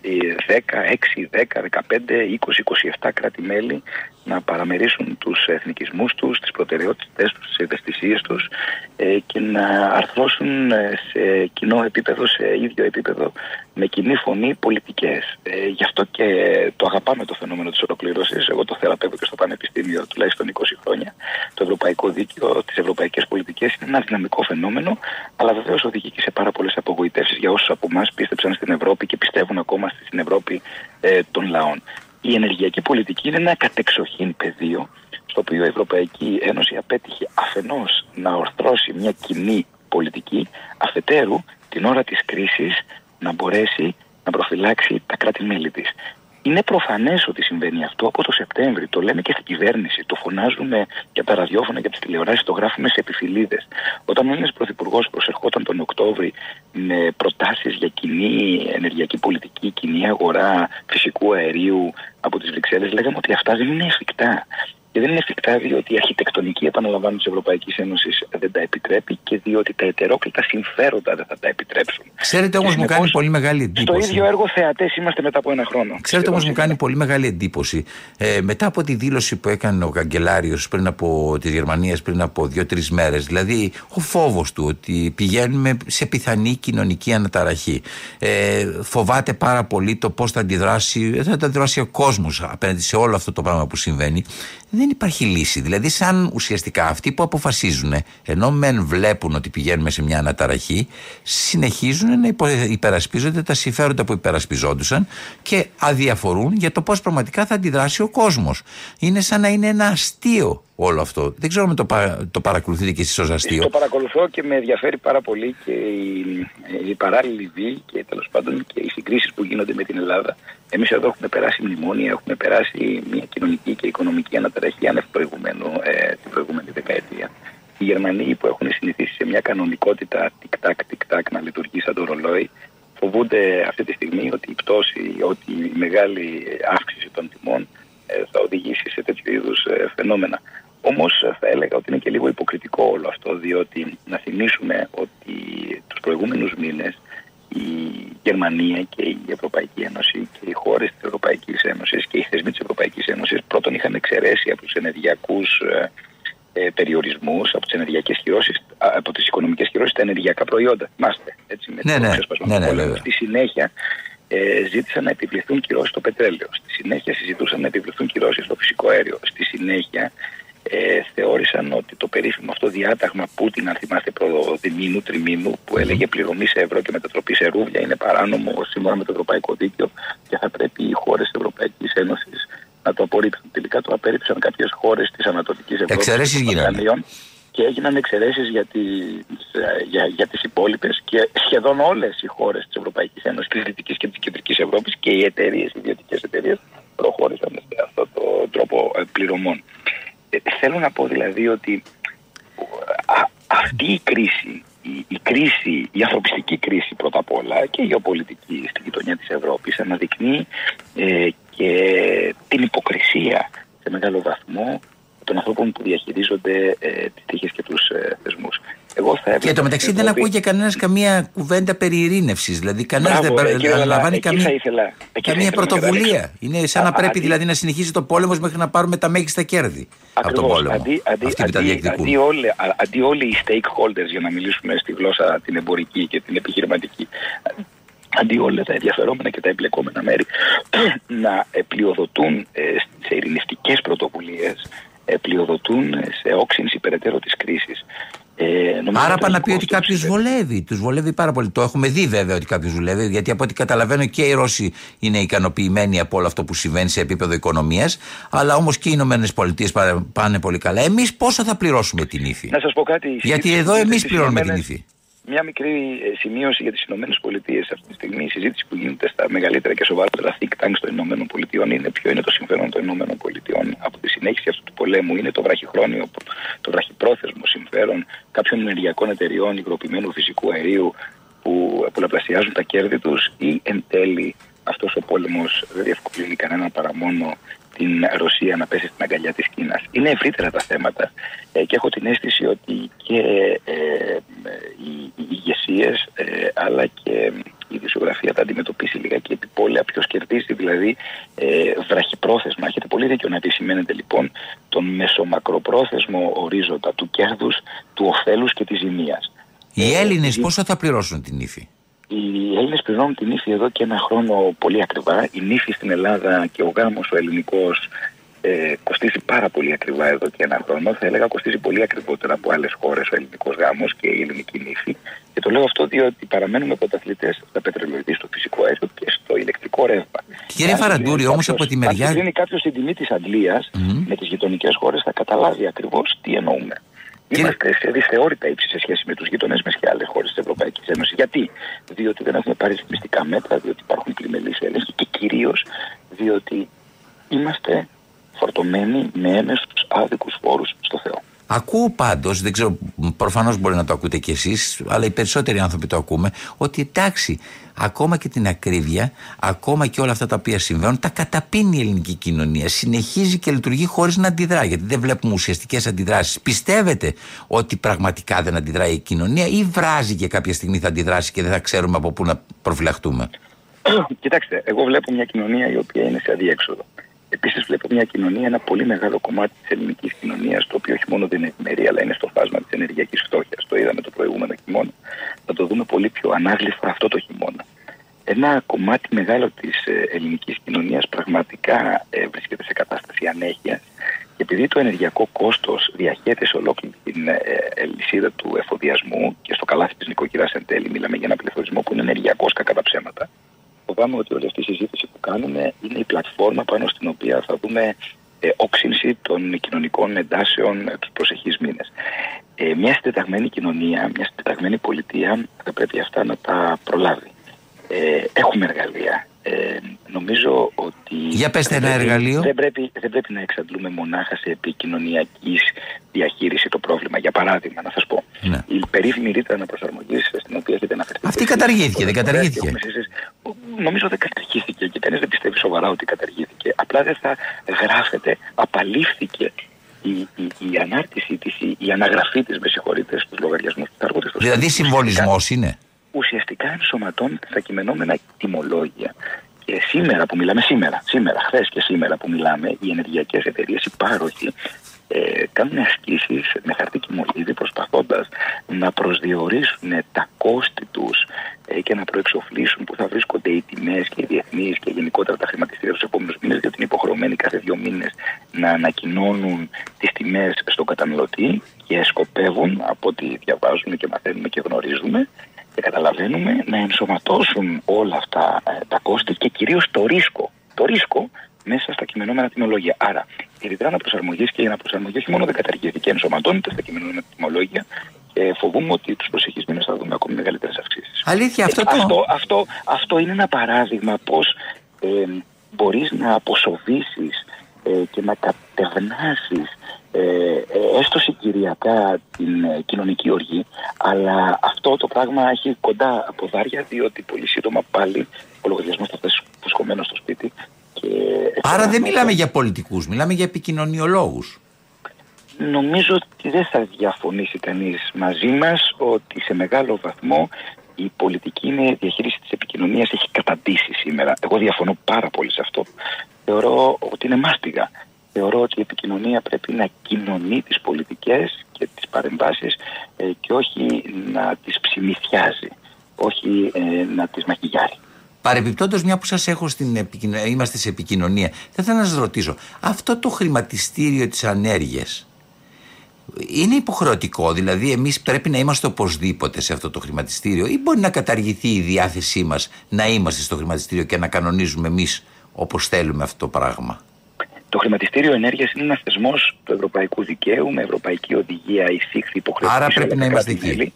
ε, 10, 6, 10, 15, 20, 27 κράτη-μέλη να παραμερίσουν τους εθνικισμούς τους, τις προτεραιότητες τους, τις ευαισθησίες τους ε, και να αρθρώσουν ε, σε κοινό επίπεδο, σε ίδιο επίπεδο, με κοινή φωνή πολιτικές. Ε, γι' αυτό και το αγαπάμε το φαινόμενο της ολοκλήρωσης. Εγώ το θεραπεύω και στο Πανεπιστήμιο τουλάχιστον 20 χρόνια. Το ευρωπαϊκό δίκαιο, τις ευρωπαϊκές πολιτικές είναι ένα δυναμικό φαινόμενο, αλλά βεβαίως οδηγεί και σε πάρα πολλές απογοητεύσεις για όσους από εμάς πίστεψαν στην Ευρώπη και πιστεύουν ακόμα στην Ευρώπη ε, των λαών. Η ενεργειακή πολιτική είναι ένα κατεξοχήν πεδίο στο οποίο η Ευρωπαϊκή Ένωση απέτυχε αφενός να ορθρώσει μια κοινή πολιτική, αφετέρου την ώρα της κρίσης να μπορέσει να προφυλάξει τα κράτη-μέλη της. Είναι προφανές ότι συμβαίνει αυτό από το Σεπτέμβρη. Το λέμε και στην κυβέρνηση. Το φωνάζουμε και από τα ραδιόφωνα και από τις τηλεοράσεις. Το γράφουμε σε επιφυλίδες. Όταν ο Έλληνα Πρωθυπουργός προσερχόταν τον Οκτώβρη με προτάσεις για κοινή ενεργειακή πολιτική, κοινή αγορά φυσικού αερίου από τις Βρυξέλλες, λέγαμε ότι αυτά δεν είναι εφικτά. Και δεν είναι εφικτά διότι η αρχιτεκτονική, επαναλαμβάνω, της Ευρωπαϊκής Ένωσης δεν τα επιτρέπει και διότι τα ετερόκλητα συμφέροντα δεν θα τα επιτρέψουν. Ξέρετε όμως, μου κάνει πολύ μεγάλη εντύπωση. Στο ίδιο έργο θεατές είμαστε μετά από ένα χρόνο. Ξέρετε όμως, μου κάνει πολύ μεγάλη εντύπωση. Ε, μετά από τη δήλωση που έκανε ο καγκελάριος πριν από τη Γερμανία πριν από δύο-τρεις μέρες, δηλαδή ο φόβος του ότι πηγαίνουμε σε πιθανή κοινωνική αναταραχή. Ε, φοβάται πάρα πολύ το πώς θα αντιδράσει, θα αντιδράσει ο κόσμος απέναντι σε όλο αυτό το πράγμα που συμβαίνει. Δεν υπάρχει λύση. Δηλαδή, σαν ουσιαστικά αυτοί που αποφασίζουν, ενώ μεν βλέπουν ότι πηγαίνουμε σε μια αναταραχή, συνεχίζουν να υπερασπίζονται τα συμφέροντα που υπερασπιζόντουσαν και αδιαφορούν για το πώς πραγματικά θα αντιδράσει ο κόσμος. Είναι σαν να είναι ένα αστείο όλο αυτό. Δεν ξέρω αν το, πα, το παρακολουθείτε και εσείς ως αστείο. Το παρακολουθώ και με ενδιαφέρει πάρα πολύ και η, η παράλληλη βή και τέλος πάντων και οι συγκρίσεις που γίνονται με την Ελλάδα. Εμείς εδώ έχουμε περάσει μνημόνια, έχουμε περάσει μια κοινωνική και οικονομική αναταραχή άνευ προηγουμένου ε, την προηγούμενη δεκαετία. Οι Γερμανοί που έχουν συνηθίσει σε μια κανονικότητα τικ-τακ, τικ-τακ να λειτουργεί σαν το ρολόι, φοβούνται αυτή τη στιγμή ότι η πτώση, ότι η μεγάλη αύξηση των τιμών ε, θα οδηγήσει σε τέτοιου είδους ε, φαινόμενα. Όμως ε, θα έλεγα ότι είναι και λίγο υποκριτικό όλο αυτό, διότι να θυμίσουμε ότι τους προηγούμενους μήνες η Γερμανία και η Ευρωπαϊκή Ένωση και οι χώρες της Ευρωπαϊκής Ένωσης και οι θεσμοί της Ευρωπαϊκής Ένωσης πρώτον είχαν εξαιρέσει από τους ενεργειακούς ε, περιορισμούς, από τις ενεργειακές κυρώσεις, από τις οικονομικές κυρώσεις τα ενεργειακά προϊόντα. Θυμάστε, έτσι, με ναι, ναι, ναι, ναι, ναι, Στη συνέχεια ε, ζήτησαν να επιβληθούν κυρώσεις στο πετρέλαιο. Στη συνέχεια συζητούσαν να επιβληθούν κυρώσεις στο φυσικό αέριο. Στη συνέχεια ε, θεώρησαν ότι το περίφημο αυτό διάταγμα Πούτιν, αν θυμάστε, προδημήνου, τριμήνου, που έλεγε πληρωμή σε ευρώ και μετατροπή σε ρούβλια, είναι παράνομο σύμφωνα με το Ευρωπαϊκό Δίκαιο και θα πρέπει οι χώρες της Ευρωπαϊκής Ένωσης να το απορρίψουν. Τελικά το απέρριψαν κάποιες χώρες της Ανατολικής Ευρώπης. Εξαιρέσεις γίνανε. Και έγιναν εξαιρέσεις για, τις, για, για τις υπόλοιπες και σχεδόν όλες οι χώρες της Ευρωπαϊκής Ένωσης, της Δυτικής και της Κεντρικής Ευρώπης και οι εταιρείες, οι ιδιωτικές εταιρείες προχώρησαν σε αυτόν τον τρόπο ε, πληρωμών. Ε, θέλω να πω δηλαδή ότι α, αυτή η κρίση, η, η, κρίση, η ανθρωπιστική κρίση πρώτα απ' όλα και η γεωπολιτική στην γειτονιά της Ευρώπης αναδεικνύει ε, και την υποκρισία σε μεγάλο βαθμό των ανθρώπων που διαχειρίζονται ε, τις τύχες και τους ε, θεσμούς. Εγώ θα και το μεταξύ δεν ακούει και κανένας καμία κουβέντα περί ειρήνευσης. Δηλαδή, κανένας δεν αναλαμβάνει καμία, ήθελα, καμία πρωτοβουλία. Είναι σαν να πρέπει δηλαδή να συνεχίζει το πόλεμος μέχρι να πάρουμε τα μέγιστα κέρδη από τον πόλεμο. Αντί, αντί, αντί, αντί, όλοι, αντί όλοι οι stakeholders, για να μιλήσουμε στη γλώσσα την εμπορική και την επιχειρηματική, αντί όλα τα ενδιαφερόμενα και τα εμπλεκόμενα μέρη (clears throat) να πλειοδοτούν ε, σε ειρηνιστικέ πρωτοβουλίες, πλειοδοτούν σε όξυνση περαιτέρω της κρίσης. Ε, Άρα πάνε να πει ότι κάποιος βολεύει. Τους βολεύει πάρα πολύ. Το έχουμε δει βέβαια ότι κάποιος βολεύει, γιατί από ό,τι καταλαβαίνω και οι Ρώσοι είναι ικανοποιημένοι από όλο αυτό που συμβαίνει σε επίπεδο οικονομίας. Αλλά όμως και οι Ηνωμένες Πολιτείες πάνε πολύ καλά. Εμείς πόσο θα πληρώσουμε την ύφη; Να σας πω κάτι. Γιατί εδώ εμείς πληρώνουμε την ύφη. Μια μικρή ε, σημείωση για τις Ηνωμένες Πολιτείες. Αυτή τη στιγμή η συζήτηση που γίνεται στα μεγαλύτερα και σοβαρότερα think tanks των Ηνωμένων Πολιτείων είναι ποιο είναι το συμφέρον των Ηνωμένων Πολιτείων από τη συνέχιση αυτού του πολέμου. Είναι το βραχυχρόνιο, το βραχυπρόθεσμο συμφέρον κάποιων ενεργειακών εταιριών υγροποιημένου φυσικού αερίου που πολλαπλασιάζουν τα κέρδη τους ή εν τέλει αυτός ο πόλεμος δεν διευκολύνει κανένα παρά μόνο την Ρωσία να πέσει στην αγκαλιά της Κίνας. Είναι ευρύτερα τα θέματα ε, και έχω την αίσθηση ότι και ε, οι, οι ηγεσίες ε, αλλά και η δισογραφία θα αντιμετωπίσει λίγα και επιπόλαια ποιος κερδίζει, δηλαδή ε, βραχυπρόθεσμα. Έχετε πολύ δίκιο να επισημαίνετε λοιπόν τον μεσομακροπρόθεσμο ορίζοντα του κέρδους, του ωφέλους και της ζημίας. Οι Έλληνες πόσο θα πληρώσουν την ύφη; Οι Έλληνες πληρώνουν την ύφη εδώ και ένα χρόνο πολύ ακριβά. Η νύφη στην Ελλάδα και ο γάμος ο ελληνικός ε, κοστίζει πάρα πολύ ακριβά εδώ και ένα χρόνο. Θα έλεγα κοστίζει πολύ ακριβότερα από άλλες χώρες ο ελληνικός γάμος και η ελληνική νύφη. Και το λέω αυτό διότι παραμένουμε πρωταθλητές στα πετρελαιοειδή, στο φυσικό αέριο και στο ηλεκτρικό ρεύμα. Κύριε Φαραντούρη, όμως από τη μεριά. Αν κρίνει κάποιος την τιμή της Αγγλίας mm-hmm. με τις γειτονικές χώρες, θα καταλάβει ακριβώς τι εννοούμε. Είμαστε σε δυσθεώρητα ύψη σε σχέση με τους γειτονές μας και άλλες χώρες της Ευρωπαϊκής Ένωσης. Γιατί; Διότι δεν έχουμε πάρει ρυθμιστικά μέτρα, διότι υπάρχουν πλημελείς έλεγχοι και κυρίως διότι είμαστε φορτωμένοι με έμεσου άδικους φόρους στο Θεό. Ακούω πάντως, δεν ξέρω, προφανώς μπορεί να το ακούτε κι εσείς, αλλά οι περισσότεροι άνθρωποι το ακούμε, ότι εντάξει, ακόμα και την ακρίβεια, ακόμα και όλα αυτά τα οποία συμβαίνουν, τα καταπίνει η ελληνική κοινωνία. Συνεχίζει και λειτουργεί χωρίς να αντιδρά, γιατί δεν βλέπουμε ουσιαστικές αντιδράσεις. Πιστεύετε ότι πραγματικά δεν αντιδράει η κοινωνία ή βράζει και κάποια στιγμή θα αντιδράσει και δεν θα ξέρουμε από πού να προφυλαχτούμε; Κοιτάξτε, εγώ βλέπω μια κοινωνία η οποία είναι σε αντίέξοδο. Επίσης, βλέπω μια κοινωνία, ένα πολύ μεγάλο κομμάτι της ελληνικής κοινωνίας, το οποίο όχι μόνο δεν είναι ευημερία, αλλά είναι στο φάσμα της ενεργειακής φτώχειας. Το είδαμε το προηγούμενο χειμώνα. Θα το δούμε πολύ πιο ανάγλυφα αυτό το χειμώνα. Ένα κομμάτι μεγάλο της ε, ελληνικής κοινωνίας πραγματικά ε, βρίσκεται σε κατάσταση ανέχειας. Και επειδή το ενεργειακό κόστος διαχέεται σε ολόκληρη την ε, λυσίδα του εφοδιασμού και στο καλάθι της νοικοκυράς εν τέλει, μιλάμε για ένα πληθωρισμό που είναι ενεργειακός κακά τα ψέματα φοβάμαι ότι όλη αυτή η συζήτηση που κάνουμε είναι η πλατφόρμα πάνω στην οποία θα δούμε ε, όξυνση των κοινωνικών εντάσεων ε, τους προσεχείς μήνες. Ε, μια συντεταγμένη κοινωνία, μια συντεταγμένη πολιτεία θα πρέπει αυτά να τα προλάβει. Ε, έχουμε εργαλεία. Ε, νομίζω ότι. Για πέστε ένα δεν πρέπει- εργαλείο. Δεν πρέπει, δεν πρέπει να εξαντλούμε μονάχα σε επικοινωνιακής διαχείριση το πρόβλημα. Για παράδειγμα, να σας πω. Ναι. Η περίφημη ρήτρα αναπροσαρμογής στην οποία έχετε αναφερθεί. Αυτή καταργήθηκε, δεν καταργήθηκε. Έχουμε συζητήσει. Νομίζω δεν καταργήθηκε και κανείς δεν πιστεύει σοβαρά ότι καταργήθηκε. Απλά δεν θα γράφεται, απαλήφθηκε η, η, η ανάρτηση της, η, η αναγραφή της, με συγχωρείτε, στους λογαριασμούς που θα έρχονται στο Δηλαδή συμβολισμός είναι. Ουσιαστικά ενσωματώνεται στα κειμενόμενα τιμολόγια. Και σήμερα που μιλάμε, σήμερα, σήμερα, χθες και σήμερα που μιλάμε, οι ενεργειακές εταιρείες, οι πάροχοι, ε, κάνουν ασκήσεις με χαρτί κοιμωλίδι προσπαθώντας να προσδιορίσουν τα κόστη τους ε, και να προεξοφλήσουν που θα βρίσκονται οι τιμές και οι διεθνείς και γενικότερα τα χρηματιστήρια τους επόμενους μήνες, διότι είναι υποχρεωμένοι κάθε δύο μήνες να ανακοινώνουν τις τιμές στον καταναλωτή και σκοπεύουν, από ό,τι διαβάζουμε και μαθαίνουμε και γνωρίζουμε, και καταλαβαίνουμε να ενσωματώσουν όλα αυτά ε, τα κόστη και κυρίως το ρίσκο. Το ρίσκο μέσα στα κειμενόμενα τιμολόγια. Άρα, η ρητρά αναπροσαρμογής και η αναπροσαρμογή όχι μόνο δεν καταργήθηκε, ενσωματώνεται στα κειμενόμενα τιμολόγια και φοβούμαι ότι τους προσεχείς μήνες θα δούμε ακόμη μεγαλύτερες αυξήσεις. Αλήθεια, αυτό το. Αυτό, αυτό, αυτό είναι ένα παράδειγμα πώς ε, μπορείς να αποσοβήσεις ε, και να κατευνάσεις ε, ε, έστω συγκυριακά την ε, κοινωνική οργή, αλλά αυτό το πράγμα έχει κοντά ποδάρια, διότι πολύ σύντομα πάλι ο λογαριασμός θα φτάσει φουσκωμένο στο σπίτι. Και Άρα δεν μιλάμε για πολιτικούς, μιλάμε για επικοινωνιολόγους. Νομίζω ότι δεν θα διαφωνήσει κανείς μαζί μας ότι σε μεγάλο βαθμό η πολιτική είναι διαχείριση της επικοινωνίας έχει καταντήσει σήμερα. Εγώ διαφωνώ πάρα πολύ σε αυτό. Θεωρώ ότι είναι μάστιγα. Θεωρώ ότι η επικοινωνία πρέπει να κοινωνεί τις πολιτικές και τις παρεμβάσεις ε, και όχι να τις ψημιθιάζει, όχι ε, να τις μαχηγιάρει. Παρεμπιπτόντως, μια που σας έχω στην επικοινωνία, είμαστε σε επικοινωνία, θα ήθελα να σας ρωτήσω, αυτό το χρηματιστήριο της ανέργειας είναι υποχρεωτικό, δηλαδή εμείς πρέπει να είμαστε οπωσδήποτε σε αυτό το χρηματιστήριο, ή μπορεί να καταργηθεί η διάθεσή μας να είμαστε στο χρηματιστήριο και να κανονίζουμε εμείς όπως θέλουμε αυτό το πράγμα; Το χρηματιστήριο ενέργειας είναι ένας θεσμός του ευρωπαϊκού δικαίου με ευρωπαϊκή οδηγία εισήχθη υποχρεωτική. Άρα σε πρέπει όλα να τα είμαστε κράτη-μέλη.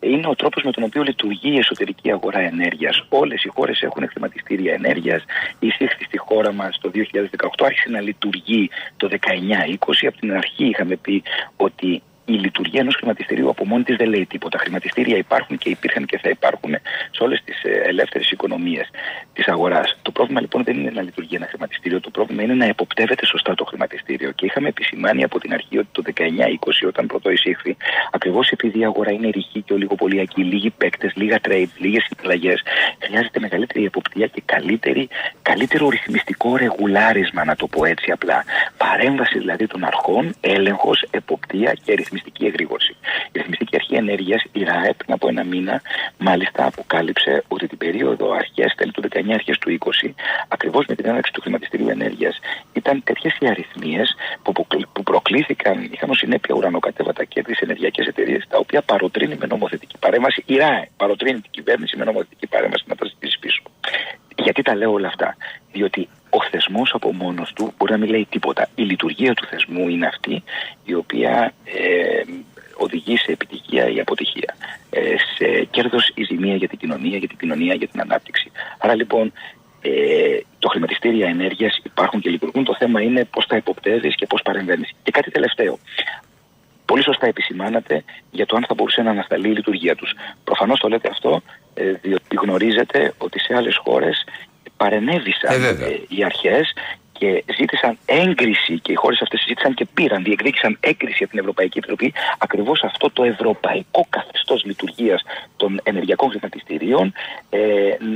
Είναι ο τρόπος με τον οποίο λειτουργεί η εσωτερική αγορά ενέργειας. Όλες οι χώρες έχουν χρηματιστήρια ενέργειας. Εισήχθη στη χώρα μας το 2018, άρχισε να λειτουργεί το 19-20. Από την αρχή είχαμε πει ότι η λειτουργία ενός χρηματιστηρίου από μόνη της δεν λέει τίποτα. Χρηματιστήρια υπάρχουν και υπήρχαν και θα υπάρχουν σε όλες τις ελεύθερες οικονομίες της αγοράς. Το πρόβλημα λοιπόν δεν είναι να λειτουργεί ένα χρηματιστήριο, το πρόβλημα είναι να εποπτεύεται σωστά το χρηματιστήριο. Και είχαμε επισημάνει από την αρχή ότι το 19-20, όταν πρώτο εισήχθη, ακριβώς επειδή η αγορά είναι ρηχή και ολιγοπολιακή, λίγοι παίκτες, λίγα trade, λίγες συναλλαγές, χρειάζεται μεγαλύτερη εποπτεία και καλύτερη, καλύτερο ρυθμιστικό ρεγουλάρισμα, να το πω έτσι απλά. Παρέμβαση δηλαδή των αρχών, έλεγχος, εποπτεία και ρυθμιστική εγρήγορση. Η Ρυθμιστική Αρχή Ενέργειας, η ΡΑΕ, πριν από ένα μήνα, μάλιστα αποκάλυψε ότι την περίοδο αρχές, τέλη του 19, αρχές του 20, ακριβώς με την έναρξη του χρηματιστηρίου ενέργειας, ήταν τέτοιες οι αριθμίες που, αποκλει- που προκλήθηκαν, είχαν ως συνέπεια ουρανοκατέβατα κέρδη σε ενεργειακές εταιρείες, τα οποία παροτρύνει με νομοθετική παρέμβαση η ΡΑΕ. Παροτρύνει την κυβέρνηση με νομοθετική παρέμβαση να τα ζητήσει πίσω. Γιατί τα λέω όλα αυτά. Διότι ο θεσμός από μόνος του μπορεί να μην λέει τίποτα. Η λειτουργία του θεσμού είναι αυτή η οποία ε, οδηγεί σε επιτυχία ή αποτυχία. Ε, σε κέρδος ή ζημία για την κοινωνία, για την κοινωνία, για την ανάπτυξη. Άρα λοιπόν ε, το χρηματιστήρια ενέργειας υπάρχουν και λειτουργούν. Το θέμα είναι πώς τα υποπτεύεις και πώς παρεμβαίνεις. Και κάτι τελευταίο. Πολύ σωστά επισημάνατε για το αν θα μπορούσε να ανασταλεί η λειτουργία τους. Προφανώς το λέτε αυτό, ε, διότι γνωρίζετε ότι σε άλλες χώρες παρενέβησαν Ε, βέβαια. ε, οι αρχές και ζήτησαν έγκριση και οι χώρες αυτές ζήτησαν και πήραν, διεκδίκησαν έγκριση από την Ευρωπαϊκή Επιτροπή ακριβώς αυτό το ευρωπαϊκό καθεστώς λειτουργίας των ενεργειακών χρηματιστηρίων ε,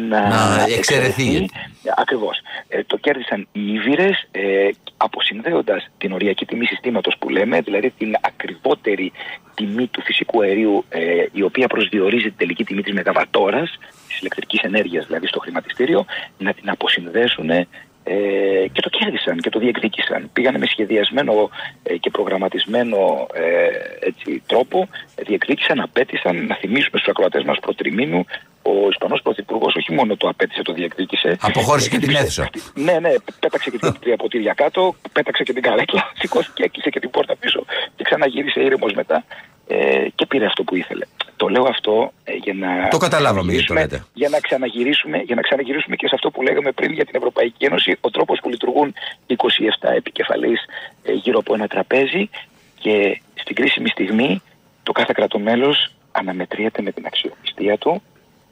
να, Να εξαιρεθεί. Ακριβώς. Ε, το κέρδισαν οι Ήβυρε, ε, αποσυνδέοντας την οριακή τιμή συστήματος που λέμε, δηλαδή την ακριβότερη τιμή του φυσικού αερίου, ε, η οποία προσδιορίζει την τελική τιμή της μεγαβατόρα, της ηλεκτρικής ενέργειας δηλαδή στο χρηματιστήριο, να την αποσυνδέσουν ε, και το κέρδισαν και το διεκδίκησαν. Πήγανε με σχεδιασμένο ε, και προγραμματισμένο ε, έτσι, τρόπο, διεκδίκησαν, απέτησαν να θυμίσουμε στους ακροατές μας προτριμήνου ο Ισπανός Πρωθυπουργός όχι μόνο το απέτησε, το διεκδίκησε. Αποχώρησε και την αίθουσα. Ναι, ναι, πέταξε και την τρία ποτήρια κάτω, πέταξε και την καρέκλα, (laughs) σηκώθηκε, έκλεισε και την πόρτα πίσω και ξαναγύρισε ήρεμος μετά ε, και πήρε αυτό που ήθελε. Το λέω αυτό ε, για να. Το καταλάβαμε γιατί το λέτε. Για να, ξαναγυρίσουμε, για να ξαναγυρίσουμε και σε αυτό που λέγαμε πριν για την Ευρωπαϊκή Ένωση, ο τρόπος που λειτουργούν 27 επικεφαλεί ε, γύρω από ένα τραπέζι και στην κρίσιμη στιγμή το κάθε κράτο αναμετριέται με την αξιοπιστία του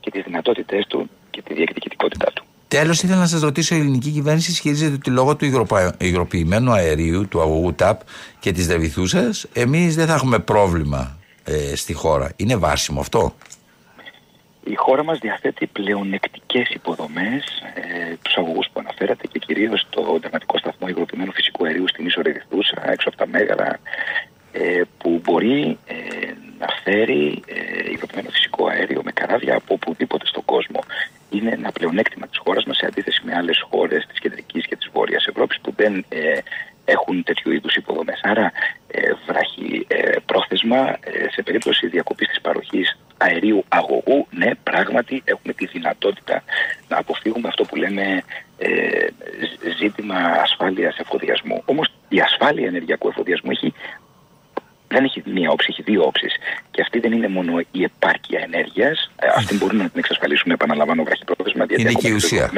και τις δυνατότητές του και τη διεκδικητικότητά του. Τέλος, ήθελα να σας ρωτήσω: η ελληνική κυβέρνηση ισχυρίζεται ότι λόγω του υγροποιημένου αερίου, του αγωγού ΤΑΠ και της Δεβηθούσα, εμείς δεν θα έχουμε πρόβλημα ε, στη χώρα. Είναι βάσιμο αυτό; Η χώρα μας διαθέτει πλεονεκτικές υποδομές, ε, τους αγωγούς που αναφέρατε και κυρίως το τερματικό σταθμό υγροποιημένου φυσικού αερίου στην Ίσο Ρεδιθούσα, έξω από τα Μέγαρα, ε, που μπορεί ε, να φέρει ε, υγροποιημένο φυσικό αέριο με καράβια από οπουδήποτε στον κόσμο. Είναι ένα πλεονέκτημα της χώρας μας σε αντίθεση με άλλες χώρες της κεντρικής και της βόρειας Ευρώπης που δεν ε, έχουν τέτοιου είδους υποδομές. Άρα ε, βράχει ε, πρόθεσμα ε, σε περίπτωση διακοπής της παροχής αερίου αγωγού, ναι πράγματι έχουμε τη δυνατότητα να αποφύγουμε αυτό που λέμε ε, ζήτημα ασφάλειας εφοδιασμού. Όμως η ασφάλεια ενεργειακού εφοδιασμού έχει δεν έχει μία όψη, έχει δύο όψεις. Και αυτή δεν είναι μόνο η επάρκεια ενέργειας. Ε, αυτή μπορούμε να την εξασφαλίσουμε, επαναλαμβάνω, βραχυπρόθεσμα. Είναι και η ουσία.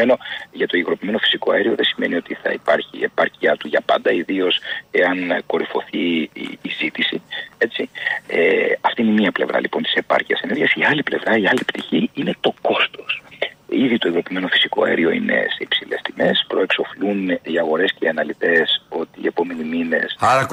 Για το υγροποιημένο φυσικό αέριο δεν σημαίνει ότι θα υπάρχει η επάρκεια του για πάντα, ιδίως εάν κορυφωθεί η, η ζήτηση. Έτσι. Ε, αυτή είναι η μία πλευρά λοιπόν της επάρκειας ενέργειας. Η άλλη πλευρά, η άλλη πτυχή είναι το κόστος. Ήδη το υγροποιημένο φυσικό αέριο είναι σε υψηλές τιμές. Προεξοφλούν οι αγορές και οι αναλυτές ότι οι επόμενοι μήνες. Άρα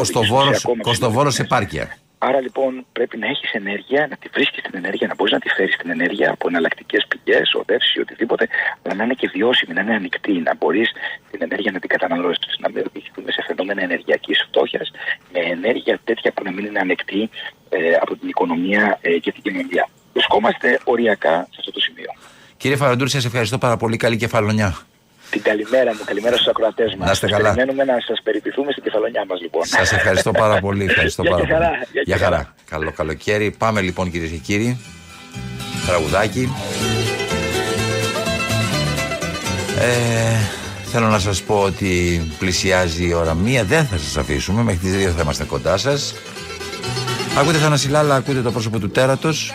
κοστοβόρο επάρκεια. Άρα λοιπόν πρέπει να έχεις ενέργεια, να τη βρίσκεις την ενέργεια, να μπορείς να τη φέρεις την ενέργεια από εναλλακτικές πηγές, οδεύσει, οτιδήποτε, αλλά να είναι και βιώσιμη, να είναι ανοιχτή, να μπορείς την ενέργεια να την καταναλώσεις, να μην οδηγηθούμε σε φαινόμενα ενεργειακής φτώχειας, με ενέργεια τέτοια που να μην είναι ανοιχτή ε, από την οικονομία ε, και την κοινωνία. Βρισκόμαστε οριακά σε αυτό το σημείο. Κύριε Φαραντούρη, σας ευχαριστώ πάρα πολύ. Καλή κεφαλονιά. Την καλημέρα μου, καλημέρα στους ακροατές μας. Να είστε καλά. Περιμένουμε να σας περιποιηθούμε στην κεφαλονιά μας, λοιπόν. Σας ευχαριστώ πάρα πολύ. Ευχαριστώ πάρα χαρά. πολύ. Γεια χαρά. Καλό καλοκαίρι. Πάμε λοιπόν, κυρίες και κύριοι. Τραγουδάκι. Ε, θέλω να σας πω ότι πλησιάζει η ώρα μία. Δεν θα σας αφήσουμε. Μέχρι τις δύο θα είμαστε κοντά σας. Ακούτε Θανασιλάλα, ακούτε το πρόσωπο του τέρατος.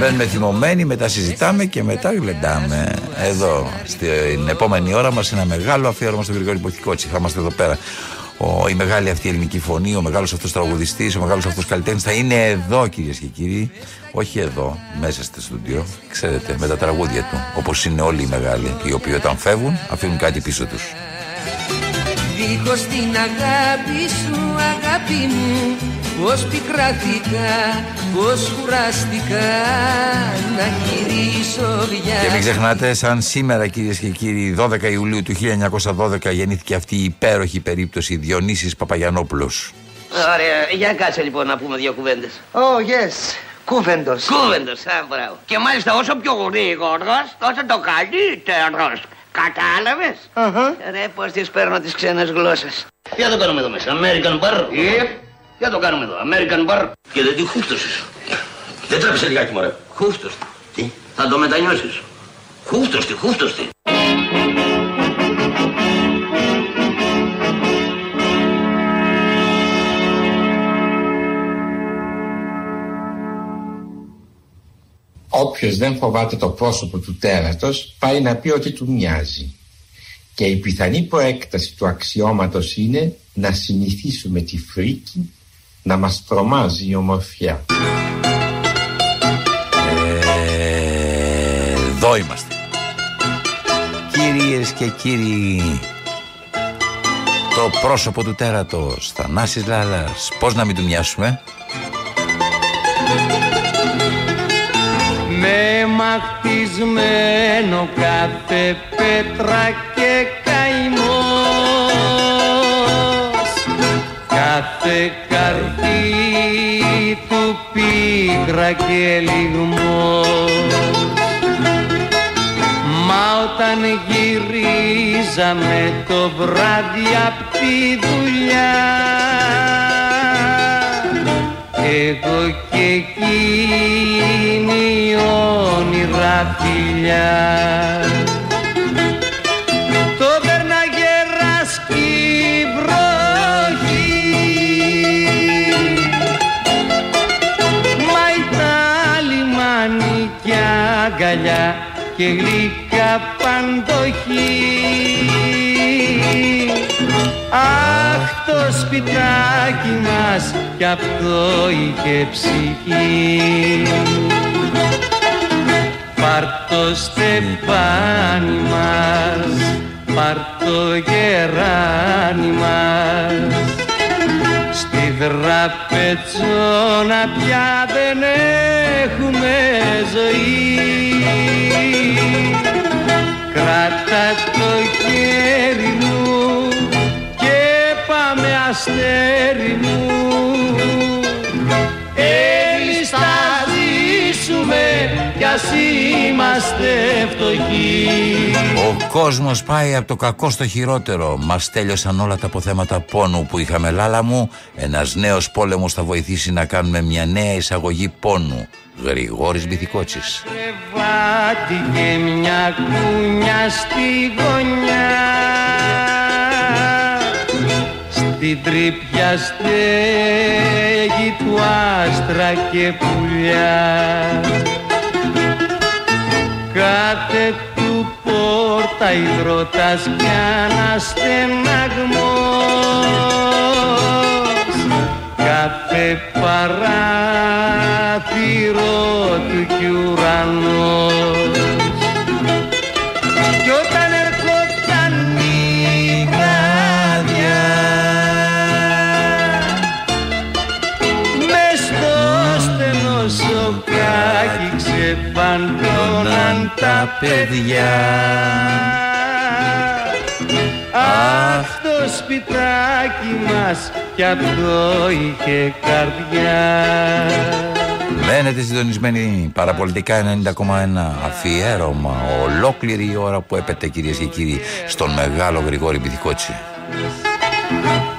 Μπαίνουμε θυμωμένοι, μετά συζητάμε και μετά γλεντάμε. Εδώ, στην επόμενη ώρα μας ένα μεγάλο αφιέρωμα στον Γρηγόρη Ποχικότσι Θα είμαστε εδώ πέρα. Ο, η μεγάλη αυτή ελληνική φωνή, ο μεγάλος αυτός τραγουδιστής, ο μεγάλος αυτός καλλιτέχνης θα είναι εδώ κυρίες και κύριοι. Όχι εδώ, μέσα στο στούντιο, ξέρετε, με τα τραγούδια του, όπως είναι όλοι οι μεγάλοι, οι οποίοι όταν φεύγουν αφήνουν κάτι πίσω τους. Δίχως την αγάπη σου αγάπη μου. Πώς πικράθηκα, πώς κουράστηκα να γυρίσω διά Και μην ξεχνάτε, σαν σήμερα κυρίες και κύριοι 12 Ιουλίου του 1912 γεννήθηκε αυτή η υπέροχη περίπτωση Διονύσης Παπαγιανόπουλος. Ωραία, για κάτσε λοιπόν να πούμε δύο κουβέντες. Oh yes, κούβεντος. Κούβεντος, α, μπράβο. Και μάλιστα όσο πιο γρήγορος, τόσο το καλύτερος Κατάλαβες; Uh-huh. Ρε, πώς τις παίρνω τις ξένες γλώσσες. Τι θα το κάνουμε εδώ μέσα, American Bar. Yep. Τι θα το κάνουμε εδώ, American Bar. Και δεν τη χούφτωσες. Δεν τρέψε λιγάκι, μωρέ. Χούφτωσε. Τι; Θα το μετανιώσεις. Χούφτωσε, χούφτωσε. Όποιος δεν φοβάται το πρόσωπο του τέρατος πάει να πει ότι του μοιάζει. Και η πιθανή προέκταση του αξιώματος είναι να συνηθίσουμε τη φρίκη να μας τρομάζει η ομορφιά. Ε, εδώ είμαστε. Κυρίες και κύριοι, το πρόσωπο του τέρατος, Θανάσης Λάλας, πώς να μην του μοιάσουμε; Με μαχτισμένο κάθε πέτρα και καημός. Κάθε καρδί του πίκρα και λιγμός. Μα όταν γυρίζαμε το βράδυ απ' τη δουλειά εγώ και εκείνη πουλιά το περνάγε ράσκει βροχή. Μα τα λιμάνι κι αγκαλιά και γλυκά παντοχή Αχ το σπιτάκι μας κι αυτό είχε ψυχή. Πάρ' το στεφάνι μας, πάρ' το γεράνι μας. Στη δραπετσόνα πια δεν έχουμε ζωή. Κράτα το αστέρι μου Εμείς θα ζήσουμε κι ας είμαστε φτωχοί Ο κόσμος πάει από το κακό στο χειρότερο. Μας τέλειωσαν όλα τα αποθέματα πόνου που είχαμε λάλα μου. Ένας νέος πόλεμος θα βοηθήσει να κάνουμε μια νέα εισαγωγή πόνου. Γρηγόρης Μπιθικότσης. κρεβάτι και μια κούνια στη γωνιά Στην τρύπια στέγη του άστρα και πουλιά. Κάθε του πόρτα υδρότας κι αναστεναγμός. Κάθε παράθυρο του κι ουρανός παιδιά. Αχ το σπιτάκι μας κι αυτό είχε καρδιά. Μένετε συντονισμένοι παραπολιτικά 90,1 αφιέρωμα ολόκληρη η ώρα που έπεται κυρίες και κύριοι στον μεγάλο Γρηγόρη Μπιθικότσι.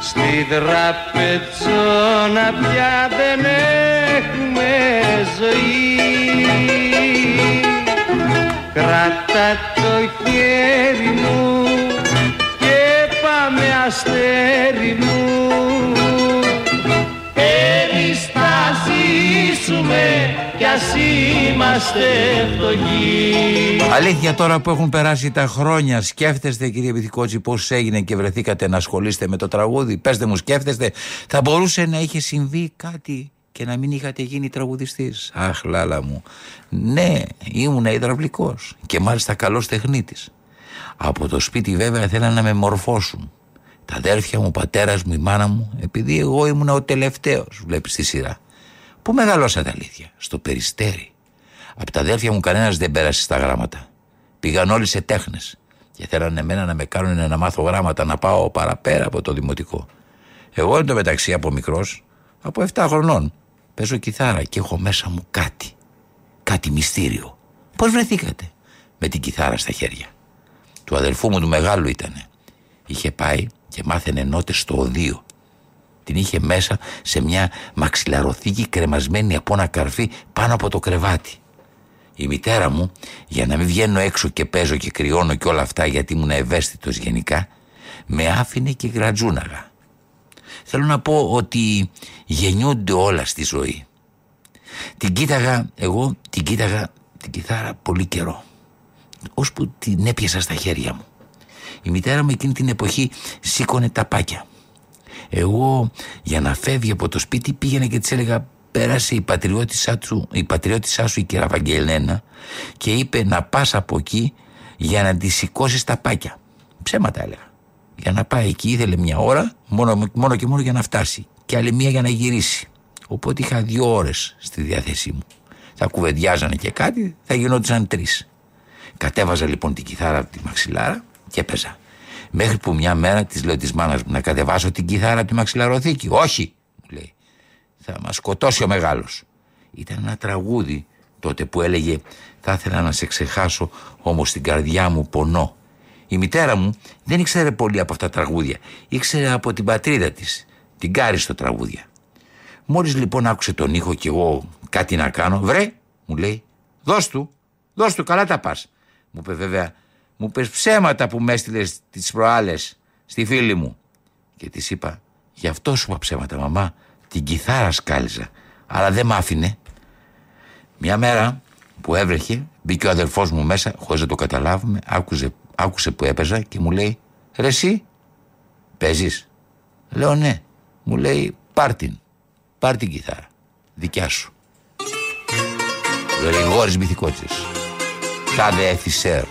Στη δραπετσόνα πια δεν έχουμε ζωή Κράτα το χέρι μου και πάμε αστέρι μου. Εμείς θα ζήσουμε κι ας είμαστε φτωχοί. Αλήθεια τώρα που έχουν περάσει τα χρόνια σκέφτεστε κύριε Μπιθικότσι πως έγινε και βρεθήκατε να ασχολείστε με το τραγούδι; Πέστε μου σκέφτεστε θα μπορούσε να είχε συμβεί κάτι; Και να μην είχατε γίνει τραγουδιστής. Αχ λάλα μου. Ναι ήμουν υδραυλικός και μάλιστα καλός τεχνίτης. Από το σπίτι βέβαια θέλαν να με μορφώσουν. Τα αδέρφια μου, ο πατέρας μου, η μάνα μου Επειδή εγώ ήμουν ο τελευταίος βλέπεις τη σειρά. Πού μεγαλώσατε αλήθεια; Στο περιστέρι. Από τα αδέρφια μου κανένας δεν πέρασε στα γράμματα. Πήγαν όλοι σε τέχνες Και θέλανε εμένα να με κάνουν να μάθω γράμματα Να πάω παραπέρα από το δημοτικό. Εγώ εν τω μεταξύ από μικρός Από 7 χρονών Παίζω κιθάρα και έχω μέσα μου κάτι. Κάτι μυστήριο. Πώς βρεθήκατε; Με την κιθάρα στα χέρια. Του αδελφού μου του μεγάλου ήτανε. Είχε πάει και μάθαινε νότες στο οδείο. Την είχε μέσα σε μια μαξιλαροθήκη κρεμασμένη από ένα καρφί πάνω από το κρεβάτι. Η μητέρα μου, για να μην βγαίνω έξω και παίζω και κρυώνω και όλα αυτά γιατί ήμουν ευαίσθητος γενικά, με άφηνε και γρατζούναγα. Θέλω να πω ότι γεννιούνται όλα στη ζωή. Την κοίταγα, εγώ την κοίταγα την κιθάρα πολύ καιρό. Ώσπου την έπιασα στα χέρια μου. Η μητέρα μου εκείνη την εποχή σήκωνε τα πάκια. Εγώ για να φεύγει από το σπίτι πήγαινα και της έλεγα πέρασε η πατριώτησά, του, η πατριώτησά σου η κυρία Βαγγελένα και είπε να πας από εκεί για να τη σηκώσεις τα πάκια. Ψέματα έλεγα. Για να πάει εκεί ήθελε μια ώρα μόνο, μόνο και μόνο για να φτάσει και άλλη μία για να γυρίσει. Οπότε είχα δύο ώρες στη διάθεσή μου. Θα κουβεντιάζανε και κάτι, θα γινόντουσαν τρεις. Κατέβαζα λοιπόν την κιθάρα από τη μαξιλάρα και έπαιζα. Μέχρι που μια μέρα της λέω της μάνας μου να κατεβάσω την κιθάρα από τη μαξιλαροθήκη. Όχι, μου λέει. Θα μας σκοτώσει ο μεγάλος. Ήταν ένα τραγούδι τότε που έλεγε Θα ήθελα να σε ξεχάσω, όμως στην καρδιά μου πονώ. Η μητέρα μου δεν ήξερε πολύ από αυτά τα τραγούδια. Ήξερε από την πατρίδα της, την κάριστο τραγούδια. Μόλις λοιπόν άκουσε τον ήχο και εγώ κάτι να κάνω, βρε, μου λέει, δώσ' του, δώσ' του, καλά τα πας. Μου είπε βέβαια, μου πες ψέματα που με έστειλες τις προάλλες στη φίλη μου. Και της είπα, γι' αυτό σου είπα ψέματα μαμά, την κιθάρα σκάλιζα. Αλλά δεν μ' άφηνε. Μια μέρα που έβρεχε, μπήκε ο αδελφός μου μέσα, χωρίς να το καταλάβουμε, άκουσε, άκουσε που έπαιζα και μου λέει «Ρε εσύ, παίζεις» Λέω ναι. Μου λέει πάρ την, πάρ την κιθάρα, δικιά σου. Γρηγόρης Μυθικότσης, τάδε εφισέρ.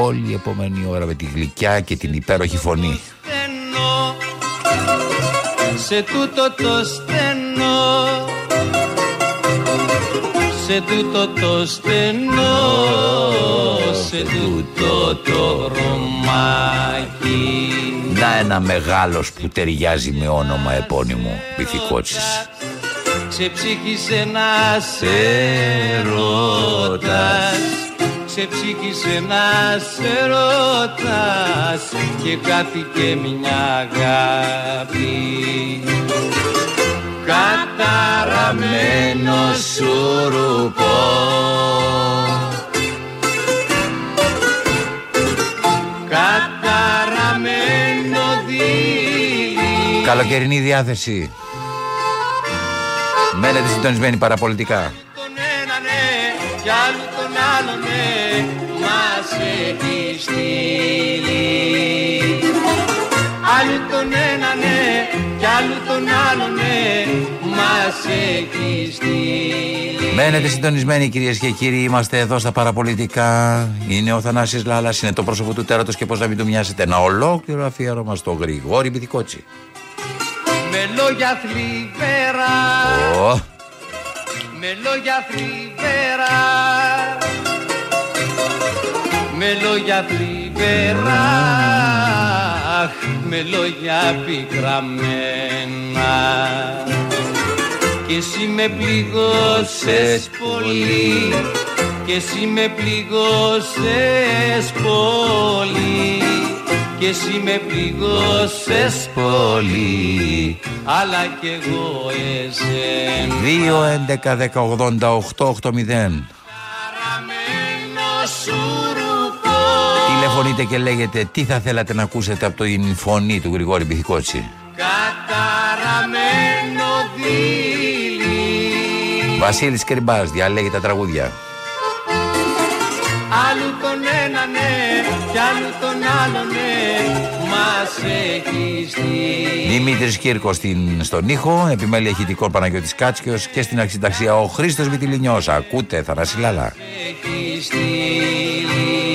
Όλη η επόμενη ώρα με τη γλυκιά και την υπέροχη φωνή. σε τούτο το στενό σε τούτο το στενό σε τούτο το ρομάκι Να ένα μεγάλος που ταιριάζει με όνομα επώνυμο Πυθικότσης Ξεψύχησε να σε ρωτάς Ξεψύχησε να σε ρωτάς Και κάθηκε μια αγάπη Καταραμένο σουρουπό Καταραμένο δίλη Καλοκαιρινή διάθεση. Μένετε συντονισμένοι παραπολιτικά. Τον ένα ναι κι άλλο τον άλλο ναι Μας έχει στείλει. Άλλο τον ένα ναι κι άλλο τον άλλο ναι Μας έχει στείλει Μένετε συντονισμένοι κυρίες και κύριοι, είμαστε εδώ στα παραπολιτικά. Είναι ο Θανάσης Λάλας, είναι το πρόσωπο του τέρατος και πώς να μην του μοιάσετε. Ένα ολόκληρο αφιέρωμα στο Γρηγόρη Μπιθικότσι. Με λόγια θλιβερά Ω, Με λόγια θλιβερά Με λόγια θλιβερά αχ, Με λόγια πικραμένα Και εσύ με πληγώσες πολύ. Και εσύ με πληγώσες πολύ. Και εσύ με πληγώσες πολύ. Αλλά κι εγώ εσένα 2, 11, 10, 88, 8, 0. σουρουπό Τηλεφωνείτε και λέγετε τι θα θέλατε να ακούσετε από την φωνή του Γρηγόρη Μπιθικότσι; καταραμένο δίλη Βασίλης Κρυμπάς, διαλέγει τα τραγούδια. Άλλου τον ένα ναι κι άλλου τον άλλο ναι μας έχει στείλει Δημήτρης Κύρκος στην, στον ήχο, επιμέλεια ηχητικών Παναγιώτης Κάτσιος και στην αρχιταξία ο Χρήστος Βιτιλινιός. Ακούτε, Θανάση Λάλα. έχει στείλει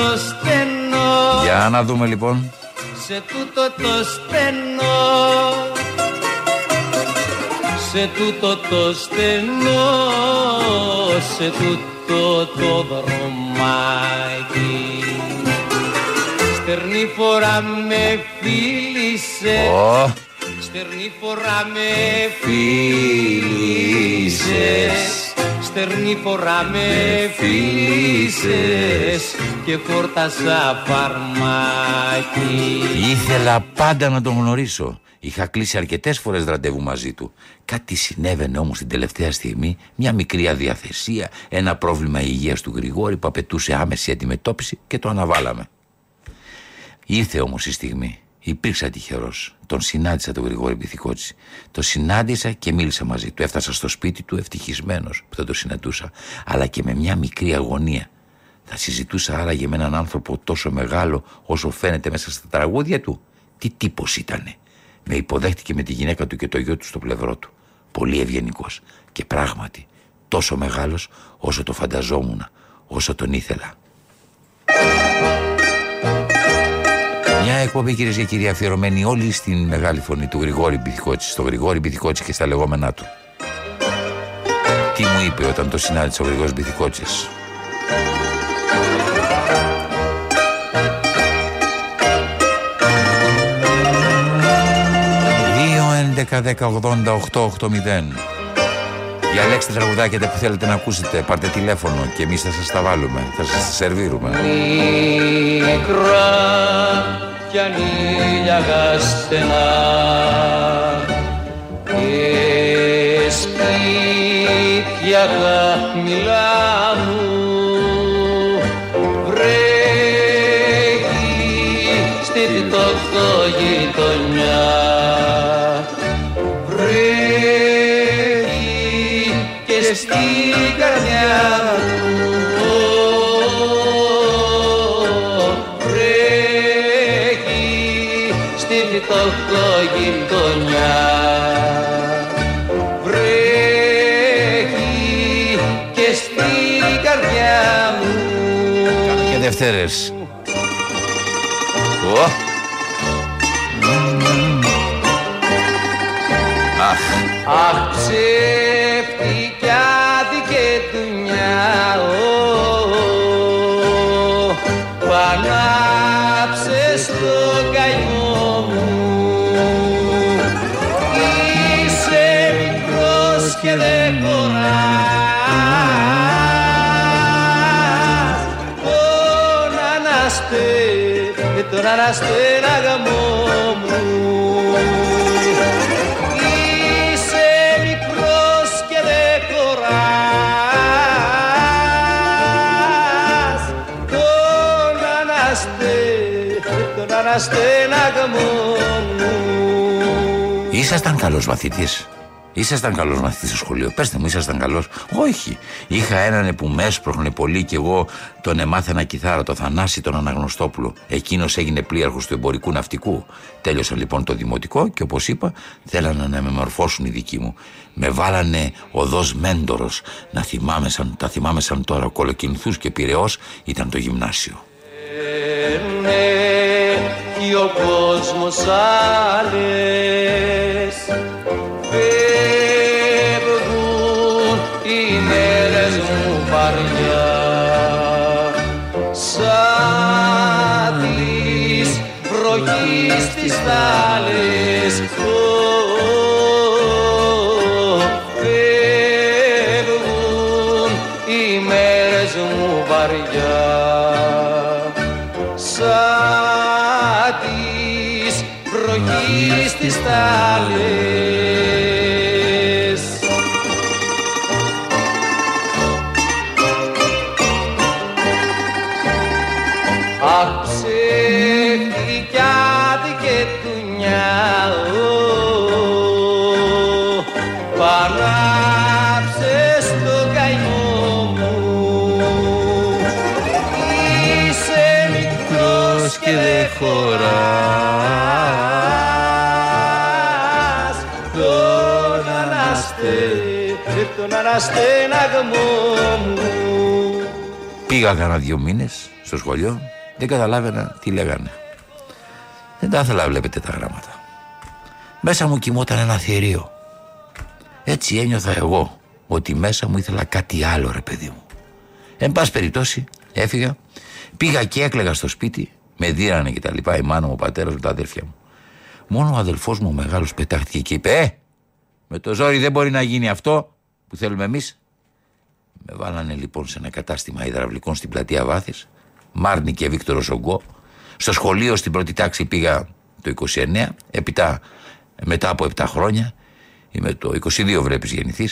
το στενό. Για να δούμε λοιπόν. Σε τούτο το στενό. Σε τούτο το στενό. Σε τούτο το δρομάκι Στερνή φορά με φίλησε. Ω, Στερνή φορά με φίλησες Στερνή φορά με φίλησες Και φόρτασα φαρμάκι ήθελα πάντα να τον γνωρίσω. Είχα κλείσει αρκετές φορές ραντεβού μαζί του. Κάτι συνέβαινε όμως την τελευταία στιγμή, μια μικρή αδιαθεσία, ένα πρόβλημα υγείας του Γρηγόρη που απαιτούσε άμεση αντιμετώπιση και το αναβάλαμε. Ήρθε όμως η στιγμή. Υπήρξα τυχερός. Τον συνάντησα τον Γρηγόρη Πυθικότσι. Το συνάντησα και μίλησα μαζί του. Έφτασα στο σπίτι του ευτυχισμένος που θα το συναντούσα, αλλά και με μια μικρή αγωνία. Θα συζητούσα άραγε με έναν άνθρωπο τόσο μεγάλο όσο φαίνεται μέσα στα τραγούδια του. Τι τύπος ήτανε. Με υποδέχτηκε με τη γυναίκα του και το γιο του στο πλευρό του. Πολύ ευγενικός. Και πράγματι, τόσο μεγάλος όσο το φανταζόμουν, όσο τον ήθελα. Μια εκπομπή κυρίες και κύριοι αφιερωμένη όλη στην μεγάλη φωνή του Γρηγόρη Μπιθικότση, στο Γρηγόρη Μπιθικότση και στα λεγόμενά του. Τι μου είπε όταν το συνάντησε ο Γρηγόρης Μπιθικότσης; Δύο 11 10 88 8 0 Διαλέξτε τραγουδάκια που θέλετε να ακούσετε. Πάρτε τηλέφωνο και εμείς θα σας τα βάλουμε. Θα σας τα σερβίρουμε. Μικρά κι ανήλια στενά και σπίτια χαμηλά μου βρέχει στη γειτονιά. Βρέχει και στην καρδιά Και τον αναστέναγαμό μου. Είσαι μικρός και δεν χωράς. Τον αναστε, τον αναστέναγαμό μου. Ήσασταν καλός μαθητής. Ήσασταν καλός μαθητής στο σχολείο. Πετε μου, ήσασταν καλός. Όχι. Είχα έναν που με έσπροχνε πολύ και εγώ τον εμάθαινα κιθάρα, το Θανάση τον Αναγνωστόπουλο. Εκείνος έγινε πλοίαρχος του εμπορικού ναυτικού. Τέλειωσα λοιπόν το δημοτικό και όπως είπα, θέλανε να με μορφώσουν οι δικοί μου. Με βάλανε οδό μέντορος. Να θυμάμαι σαν, τα θυμάμαι σαν τώρα. Κολοκυνθούς και πυρεό ήταν το γυμνάσιο. Φεύγει ο κόσμος άλλες βροχής τις θάλες Φεύγουν οι μέρες μου βαριά σαν της βροχής τις τάλες. Πήγα κανένα δύο μήνες στο σχολείο, δεν καταλάβαινα τι λέγανε. Δεν τα ήθελα, βλέπετε τα γράμματα. Μέσα μου κοιμόταν ένα θηρίο. Έτσι ένιωθα εγώ ότι μέσα μου ήθελα κάτι άλλο, ρε παιδί μου. Εν πάση περιπτώσει, έφυγα, πήγα και έκλαιγα στο σπίτι, με δίρανε και τα λοιπά, η μάνα μου, ο πατέρας μου, τα αδέρφια μου. Μόνο ο αδελφός μου ο μεγάλος πετάχτηκε και είπε: Ε, με το ζόρι δεν μπορεί να γίνει αυτό που θέλουμε εμείς. Με βάλανε λοιπόν σε ένα κατάστημα υδραυλικών στην πλατεία Βάθης, Μάρνη και Βίκτορος Ογκό. Στο σχολείο στην πρώτη τάξη πήγα το 29, έπειτα μετά από 7 χρόνια, είμαι το 22 βλέπει γεννηθεί.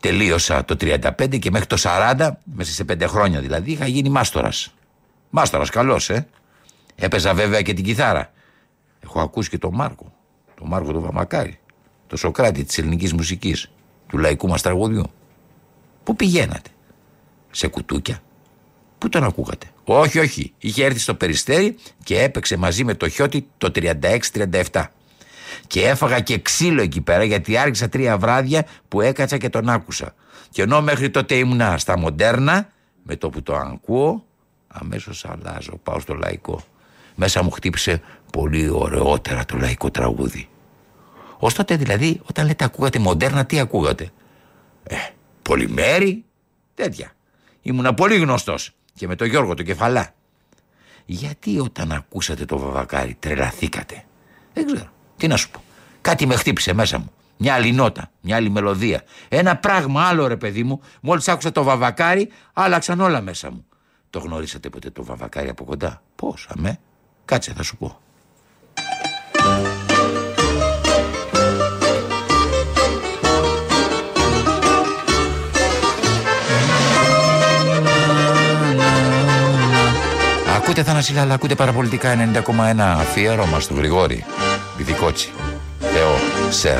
Τελείωσα το 35 και μέχρι το 40, μέσα σε 5 χρόνια δηλαδή, είχα γίνει μάστορας. Μάστορας, καλός, ε. Έπαιζα βέβαια και την κιθάρα. Έχω ακούσει και τον Μάρκο, τον Μάρκο τον Βαμακάρη, το Σοκράτη της ελληνικής μουσικής, του λαϊκού μας τραγουδιού. Πού πηγαίνατε, σε κουτούκια. Πού τον ακούγατε; Όχι, όχι. Είχε έρθει στο περιστέρι και έπαιξε μαζί με το χιώτη το 36-37. Και έφαγα και ξύλο εκεί πέρα γιατί άρχισα τρία βράδια που έκατσα και τον άκουσα. Και ενώ μέχρι τότε ήμουνα στα μοντέρνα, με το που το ακούω, αμέσως αλλάζω. Πάω στο λαϊκό. Μέσα μου χτύπησε πολύ ωραιότερα το λαϊκό τραγούδι. Ω τότε δηλαδή, όταν λέτε ακούγατε μοντέρνα, τι ακούγατε; Ε, πολυμέρι, τέτοια. Ήμουνα πολύ γνωστός και με τον Γιώργο το κεφαλά. Γιατί όταν ακούσατε το βαβακάρι τρελαθήκατε; Δεν ξέρω. Τι να σου πω. Κάτι με χτύπησε μέσα μου. Μια άλλη νότα, μια άλλη μελωδία. Ένα πράγμα άλλο ρε παιδί μου. Μόλις άκουσα το βαβακάρι, άλλαξαν όλα μέσα μου. Το γνωρίσατε ποτέ το βαβακάρι από κοντά; Πώς, αμέ; Κάτσε, θα σου πω. Ακούτε Θανασίλα, αλλά ακούτε παραπολιτικά 90,1 αφιέρωμα στο Γρηγόρη. Βιδικότσι. Θεό, Σερ.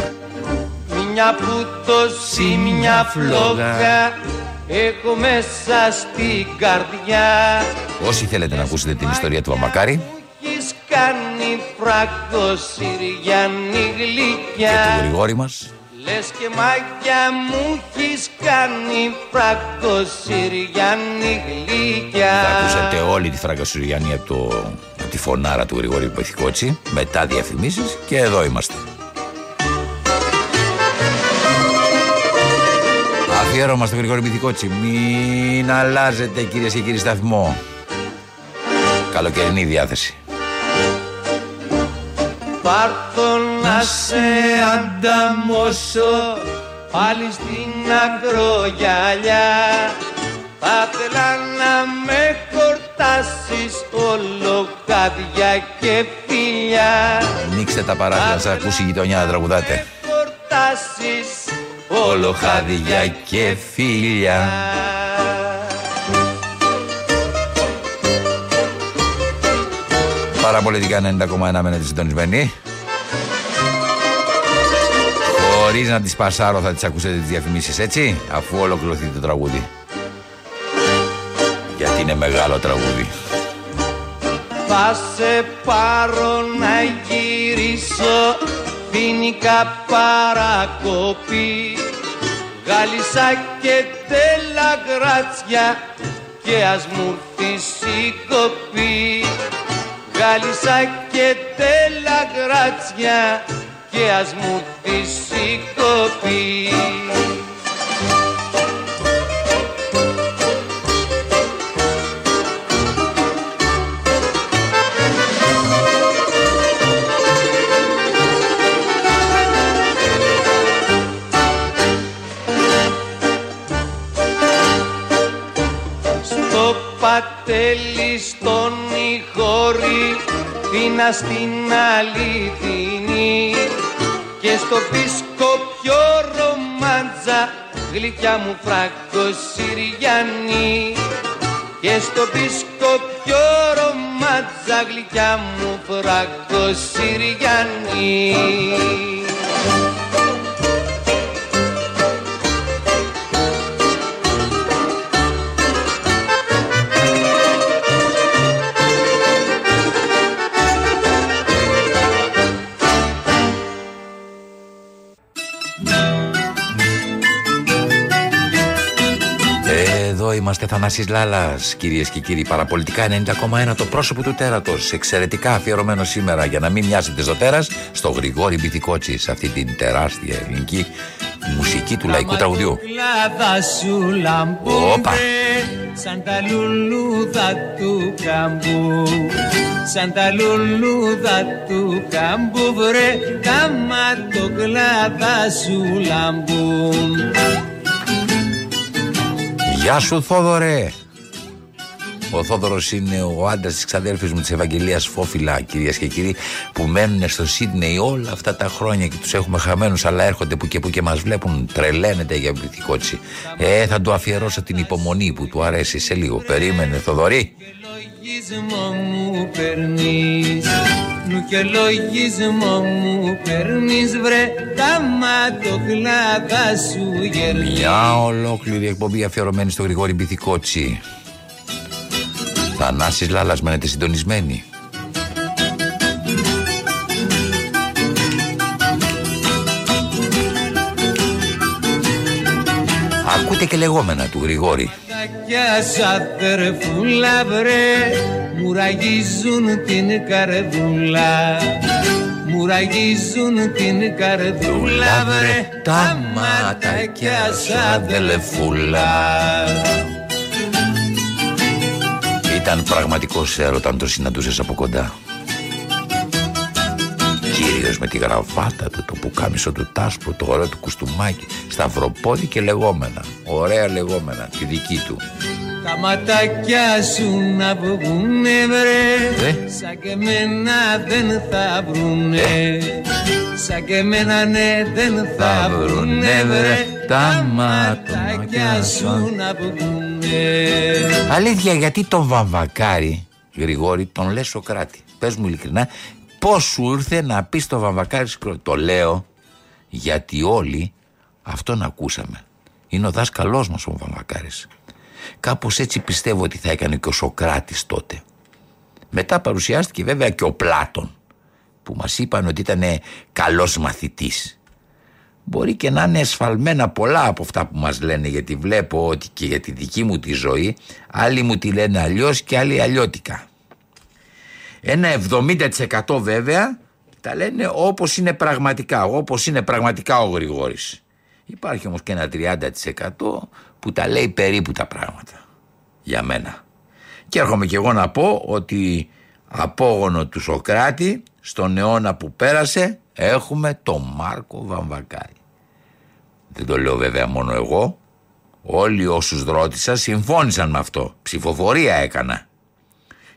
Μια που τόση μια φλόγα έχω μέσα στην καρδιά Όσοι θέλετε να ακούσετε την ιστορία του Βαμακάρη Έχεις κάνει φράγκο Συριανή γλυκιά και του Γρηγόρη μας Λες και μάγια μου έχεις κάνει φράγκο Συριανή γλυκιά Θα ακούσατε όλη τη φραγκοσουριανή από, το, από τη φωνάρα του Γρηγόρη Πεθηκότσι μετά διαφημίσεις και εδώ είμαστε. Αφιέρωμα στο Γρηγόρη Πεθηκότσι. Μην αλλάζετε κυρίες και κύριοι σταθμό. Καλοκαιρινή διάθεση. Πάρτο να σε ανταμώσω πάλι στην ακρογιαλιά Θα θέλα να με χορτάσεις όλο χάδια και φιλιά Ανοίξτε τα παράθυρα, να σας ακούσει η γειτονιά να τραγουδάτε. Χορτάσεις Όλο χάδια και φίλια. Παραπολιτικά 90,1 μένετε συντονισμένοι. Χωρίς να τις πασάρω θα τις ακούσετε τις διαφημίσεις έτσι, αφού ολοκληρωθεί το τραγούδι. Γιατί είναι μεγάλο τραγούδι. Θα σε πάρω να γυρίσω Φίνικα παρακοπή Γάλισσα και τέλα γράτσια Και ας μου έρθεις η κοπή Γάλισσα και τέλα γράτσια Και ας μου έρθεις η κοπή Στο πατέλι στον Ιχώρη Φίνα στην αληθινή Και στο πισκοπιό ρομάντζα Γλυκιά μου φράγκο Συριανή Και στο πισκοπιό ρομάντζα Γλυκιά μου φράγκο Συριανή είμαστε Θανάσης Λάλας Κυρίες και κύριοι παραπολιτικά 90,1 Το πρόσωπο του τέρατος. Εξαιρετικά αφιερωμένο σήμερα για να μην μοιάζετε στο τέρας Στο Γρηγόρη Μπιθικότσι Σε αυτή την τεράστια ελληνική μουσική του λαϊκού τραγουδιού. Κλάδα σου Όπα. λαμπούρε Σαν τα λουλούδα του καμπού. Σαν τα λουλούδα του καμπού βρε Κάμα το κλάδα σου λαμπούν Γεια σου Θόδωρε Ο Θόδωρος είναι ο άντρας της ξαδέρφης μου της Ευαγγελίας Φόφιλα κυρίες και κύριοι που μένουν στο Σίδνεϊ όλα αυτά τα χρόνια και τους έχουμε χαμένους αλλά έρχονται που και που και μας βλέπουν τρελαίνεται για πληθυκότσι Ε θα του αφιερώσω την υπομονή που του αρέσει σε λίγο. Περίμενε Θοδωρή. Λογισμό μου παίρνεις Νου και λογισμό μου παίρνεις βρε Κάμα το κλάδα σου γερνείς. Μια ολόκληρη εκπομπή αφιερωμένη στο Γρηγόρη Μπιθικότσι Θανάσης Λάλας μένετε συντονισμένοι Ακούτε και λεγόμενα του Γρηγόρη. Κι ας αδερφούλα βρε Μου ραγίζουν την καρδούλα. Μου ραγίζουν την καρδούλα βρε Τα μάτια σου αδελφούλα Ήταν πραγματικός έρωτας αν το συναντούσες από κοντά Κύριος με τη γραβάτα του, το πουκάμισο του τάσπου, το ωραίο του κουστούμάκι, σταυροπόδι και λεγόμενα. Ωραία λεγόμενα, τη δική του. Τα ματάκια σου να βγουνε βρε Ε; Σαν και εμένα δεν θα βρουνε Σαν και εμένα ναι δεν θα βρουνε βρε τα ματάκια σου να βγουνε Αλήθεια, γιατί τον Βαμβακάρη, Γρηγόρη, τον λες Σοκράτη. Πες μου ειλικρινά, πώς σου ήρθε να πεις το Βαμβακάρη Σοκράτη. Το λέω γιατί όλοι αυτόν ακούσαμε. Είναι ο δάσκαλός μας ο Βαμβακάρης. Κάπως έτσι πιστεύω ότι θα έκανε και ο Σοκράτης τότε. Μετά παρουσιάστηκε βέβαια και ο Πλάτων που μας είπαν ότι ήταν καλός μαθητής. Μπορεί και να είναι εσφαλμένα πολλά από αυτά που μας λένε γιατί βλέπω ότι και για τη δική μου τη ζωή άλλοι μου τη λένε αλλιώς και άλλοι αλλιώτικα. Ένα 70% βέβαια τα λένε όπως είναι πραγματικά, όπως είναι πραγματικά ο Γρηγόρης. Υπάρχει όμως και ένα 30% που τα λέει περίπου τα πράγματα. Για μένα. Και έρχομαι και εγώ να πω ότι απόγονο του Σοκράτη στον αιώνα που πέρασε έχουμε τον Μάρκο Βαμβακάρη. Δεν το λέω βέβαια μόνο εγώ. Όλοι όσους ρώτησα συμφώνησαν με αυτό. Ψηφοφορία έκανα.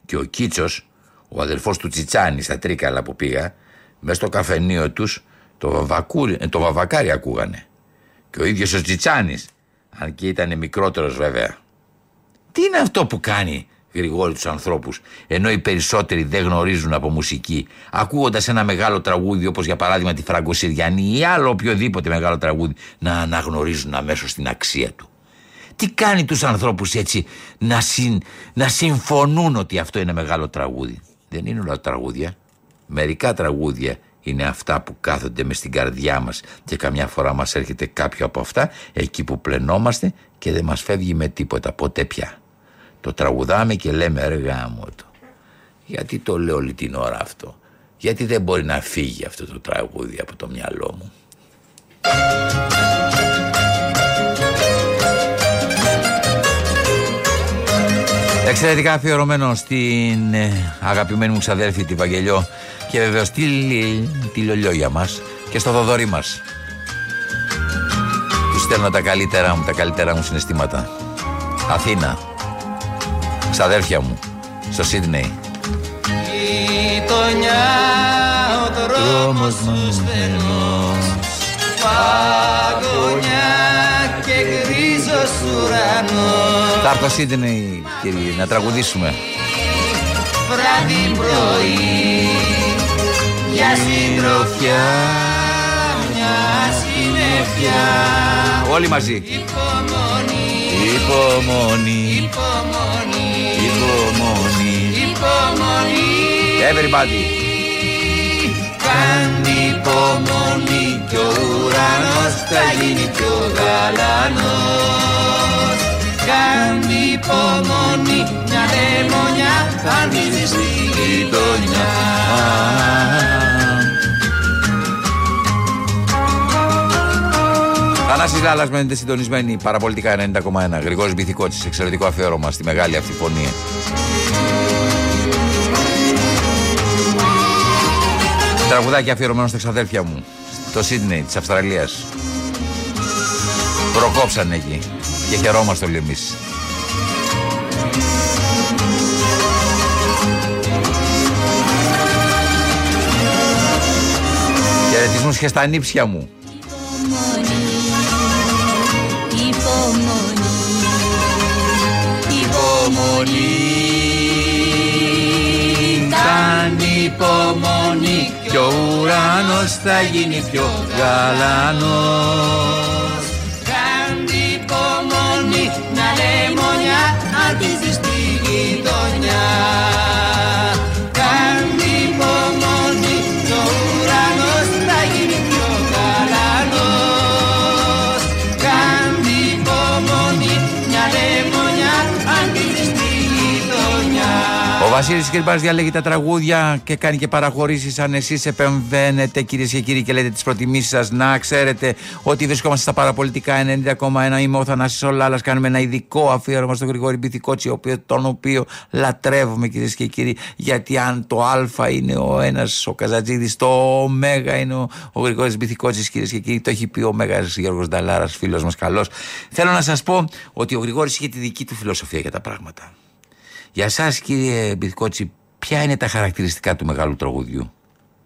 Και ο Κίτσος, ο αδελφός του Τσιτσάνη στα Τρίκαλα που πήγα, μέσα στο καφενείο τους το, βαβακούρι, ε, το βαβακάρι ακούγανε. Και ο ίδιος ο Τσιτσάνης, αν και ήταν μικρότερος βέβαια. Τι είναι αυτό που κάνει Γρηγόρη τους ανθρώπους ενώ οι περισσότεροι δεν γνωρίζουν από μουσική ακούγοντας ένα μεγάλο τραγούδι όπως για παράδειγμα τη Φραγκοσυριανή ή άλλο οποιοδήποτε μεγάλο τραγούδι να αναγνωρίζουν αμέσως την αξία του. Τι κάνει τους ανθρώπους έτσι να, συν, να συμφωνούν ότι αυτό είναι μεγάλο τραγούδι; Δεν είναι όλα τραγούδια. Μερικά τραγούδια είναι αυτά που κάθονται μες στην καρδιά μας και καμιά φορά μας έρχεται κάποιο από αυτά εκεί που πλενόμαστε και δεν μας φεύγει με τίποτα ποτέ πια. Το τραγουδάμε και λέμε ρε γάμο το. Γιατί το λέω όλη την ώρα αυτό. Γιατί δεν μπορεί να φύγει αυτό το τραγούδι από το μυαλό μου. Εξαιρετικά αφιερωμένο στην ε, αγαπημένη μου ξαδέρφη τη Βαγγελιό και βεβαίως τη, τη Λολιό για μας και στο Θοδωρή μας. Τους στέλνω τα καλύτερα μου, τα καλύτερα μου συναισθήματα. Αθήνα, ξαδέρφια μου, στο Σίδνεϊ. Γειτονιά ο δρόμος μου στενός Παγωνιά και γκρίζος ουρανός Θα έρθω Σίδνεϊ, κύριε, να τραγουδήσουμε. Βράδυ πρωί για συντροφιά μια συννεφιά Όλοι μαζί. Υπομονή, Υπομονή, υπομονή, υπομονή. υπομονή Everybody. Κάνει υπομονή κι ο ουρανός θα γίνει πιο γαλανός Κάνει υπομονή μια λεμονιά θα ανθίζει στη γειτονιά Θανάσης Λάλλας μένετε συντονισμένοι παραπολιτικά 90,1. Γρηγόρης Μπιθικότσης, εξαιρετικό αφιέρωμα στη μεγάλη αυτή φωνή. Τραγουδάκι αφιερωμένο στα ξαδέλφια μου. Το Σίδνεϊ της Αυστραλίας. Προκόψαν εκεί. Και χαιρόμαστε όλοι εμείς. Χαιρετισμούς και στα νύψια μου. Υπομονή Κάνει υπομονή και ο ουρανός θα γίνει πιο γαλανός Βασίλης Κυρμπάς διαλέγει τα τραγούδια και κάνει και παραχωρήσεις. Αν εσείς επεμβαίνετε, κυρίες και κύριοι, και λέτε τις προτιμήσεις σας, να ξέρετε ότι βρισκόμαστε στα παραπολιτικά 90,1. Είμαι ο Θανάσης Ολάλας. Κάνουμε ένα ειδικό αφιέρωμα στον Γρηγόρη Μπιθικότσι, τον οποίο λατρεύουμε, κυρίες και κύριοι. Γιατί αν το Α είναι ο ένας ο Καζατζίδης, το Ω είναι ο, ο Γρηγόρης Μπιθικότσι, κυρίες και κύριοι. Το έχει πει ο Μέγας Γιώργος Νταλάρας, φίλος μας καλός. Θέλω να σας πω ότι ο Γρηγόρης είχε τη δική του φιλοσοφία για τα πράγματα. Για εσάς, κύριε Μπιθκότσι, ποια είναι τα χαρακτηριστικά του μεγάλου τραγουδιού;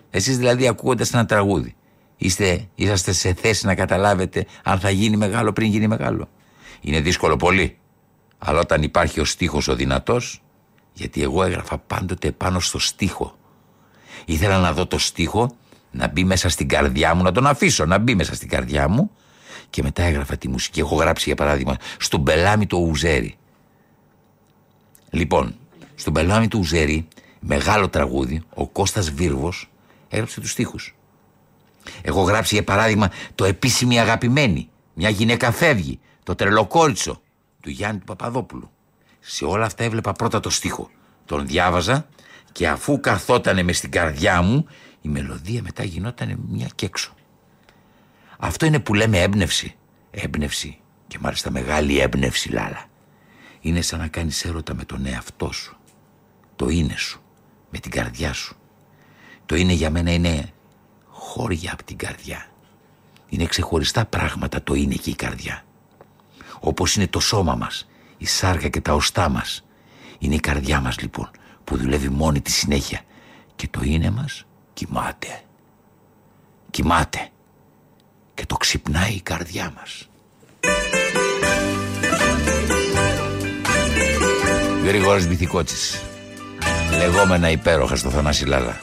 Εσείς δηλαδή ακούγοντας ένα τραγούδι, είστε, είσαστε σε θέση να καταλάβετε αν θα γίνει μεγάλο πριν γίνει μεγάλο; Είναι δύσκολο πολύ. Αλλά όταν υπάρχει ο στίχος ο δυνατός, γιατί εγώ έγραφα πάντοτε πάνω στο στίχο. Ήθελα να δω το στίχο να μπει μέσα στην καρδιά μου, να τον αφήσω να μπει μέσα στην καρδιά μου και μετά έγραφα τη μουσική. Έχω γράψει για παράδειγμα στον πελάμι το Ουζέρι Λοιπόν, στον πελάμι του Ουζέρι, μεγάλο τραγούδι, ο Κώστας Βίρβος έγραψε τους στίχους. Έχω γράψει για παράδειγμα το επίσημη αγαπημένη, μια γυναίκα φεύγει, το τρελοκόριτσο του Γιάννη του Παπαδόπουλου. Σε όλα αυτά έβλεπα πρώτα το στίχο. Τον διάβαζα και αφού καθότανε μες στην καρδιά μου, η μελωδία μετά γινόταν μια και έξω. Αυτό είναι που λέμε έμπνευση. Έμπνευση και μάλιστα μεγάλη έμπνευση Λάλα είναι σαν να κάνεις έρωτα με τον εαυτό σου. Το είναι σου, με την καρδιά σου. Το είναι για μένα είναι χώρια από την καρδιά. Είναι ξεχωριστά πράγματα το είναι και η καρδιά. Όπως είναι το σώμα μας, η σάρκα και τα οστά μας. Είναι η καρδιά μας λοιπόν που δουλεύει μόνη τη συνέχεια και το είναι μας κοιμάται. Κοιμάται και το ξυπνάει η καρδιά μας. Γρηγόρης Μπιθικότσης Λεγόμενα υπέροχα στο Θανάση Λάλα.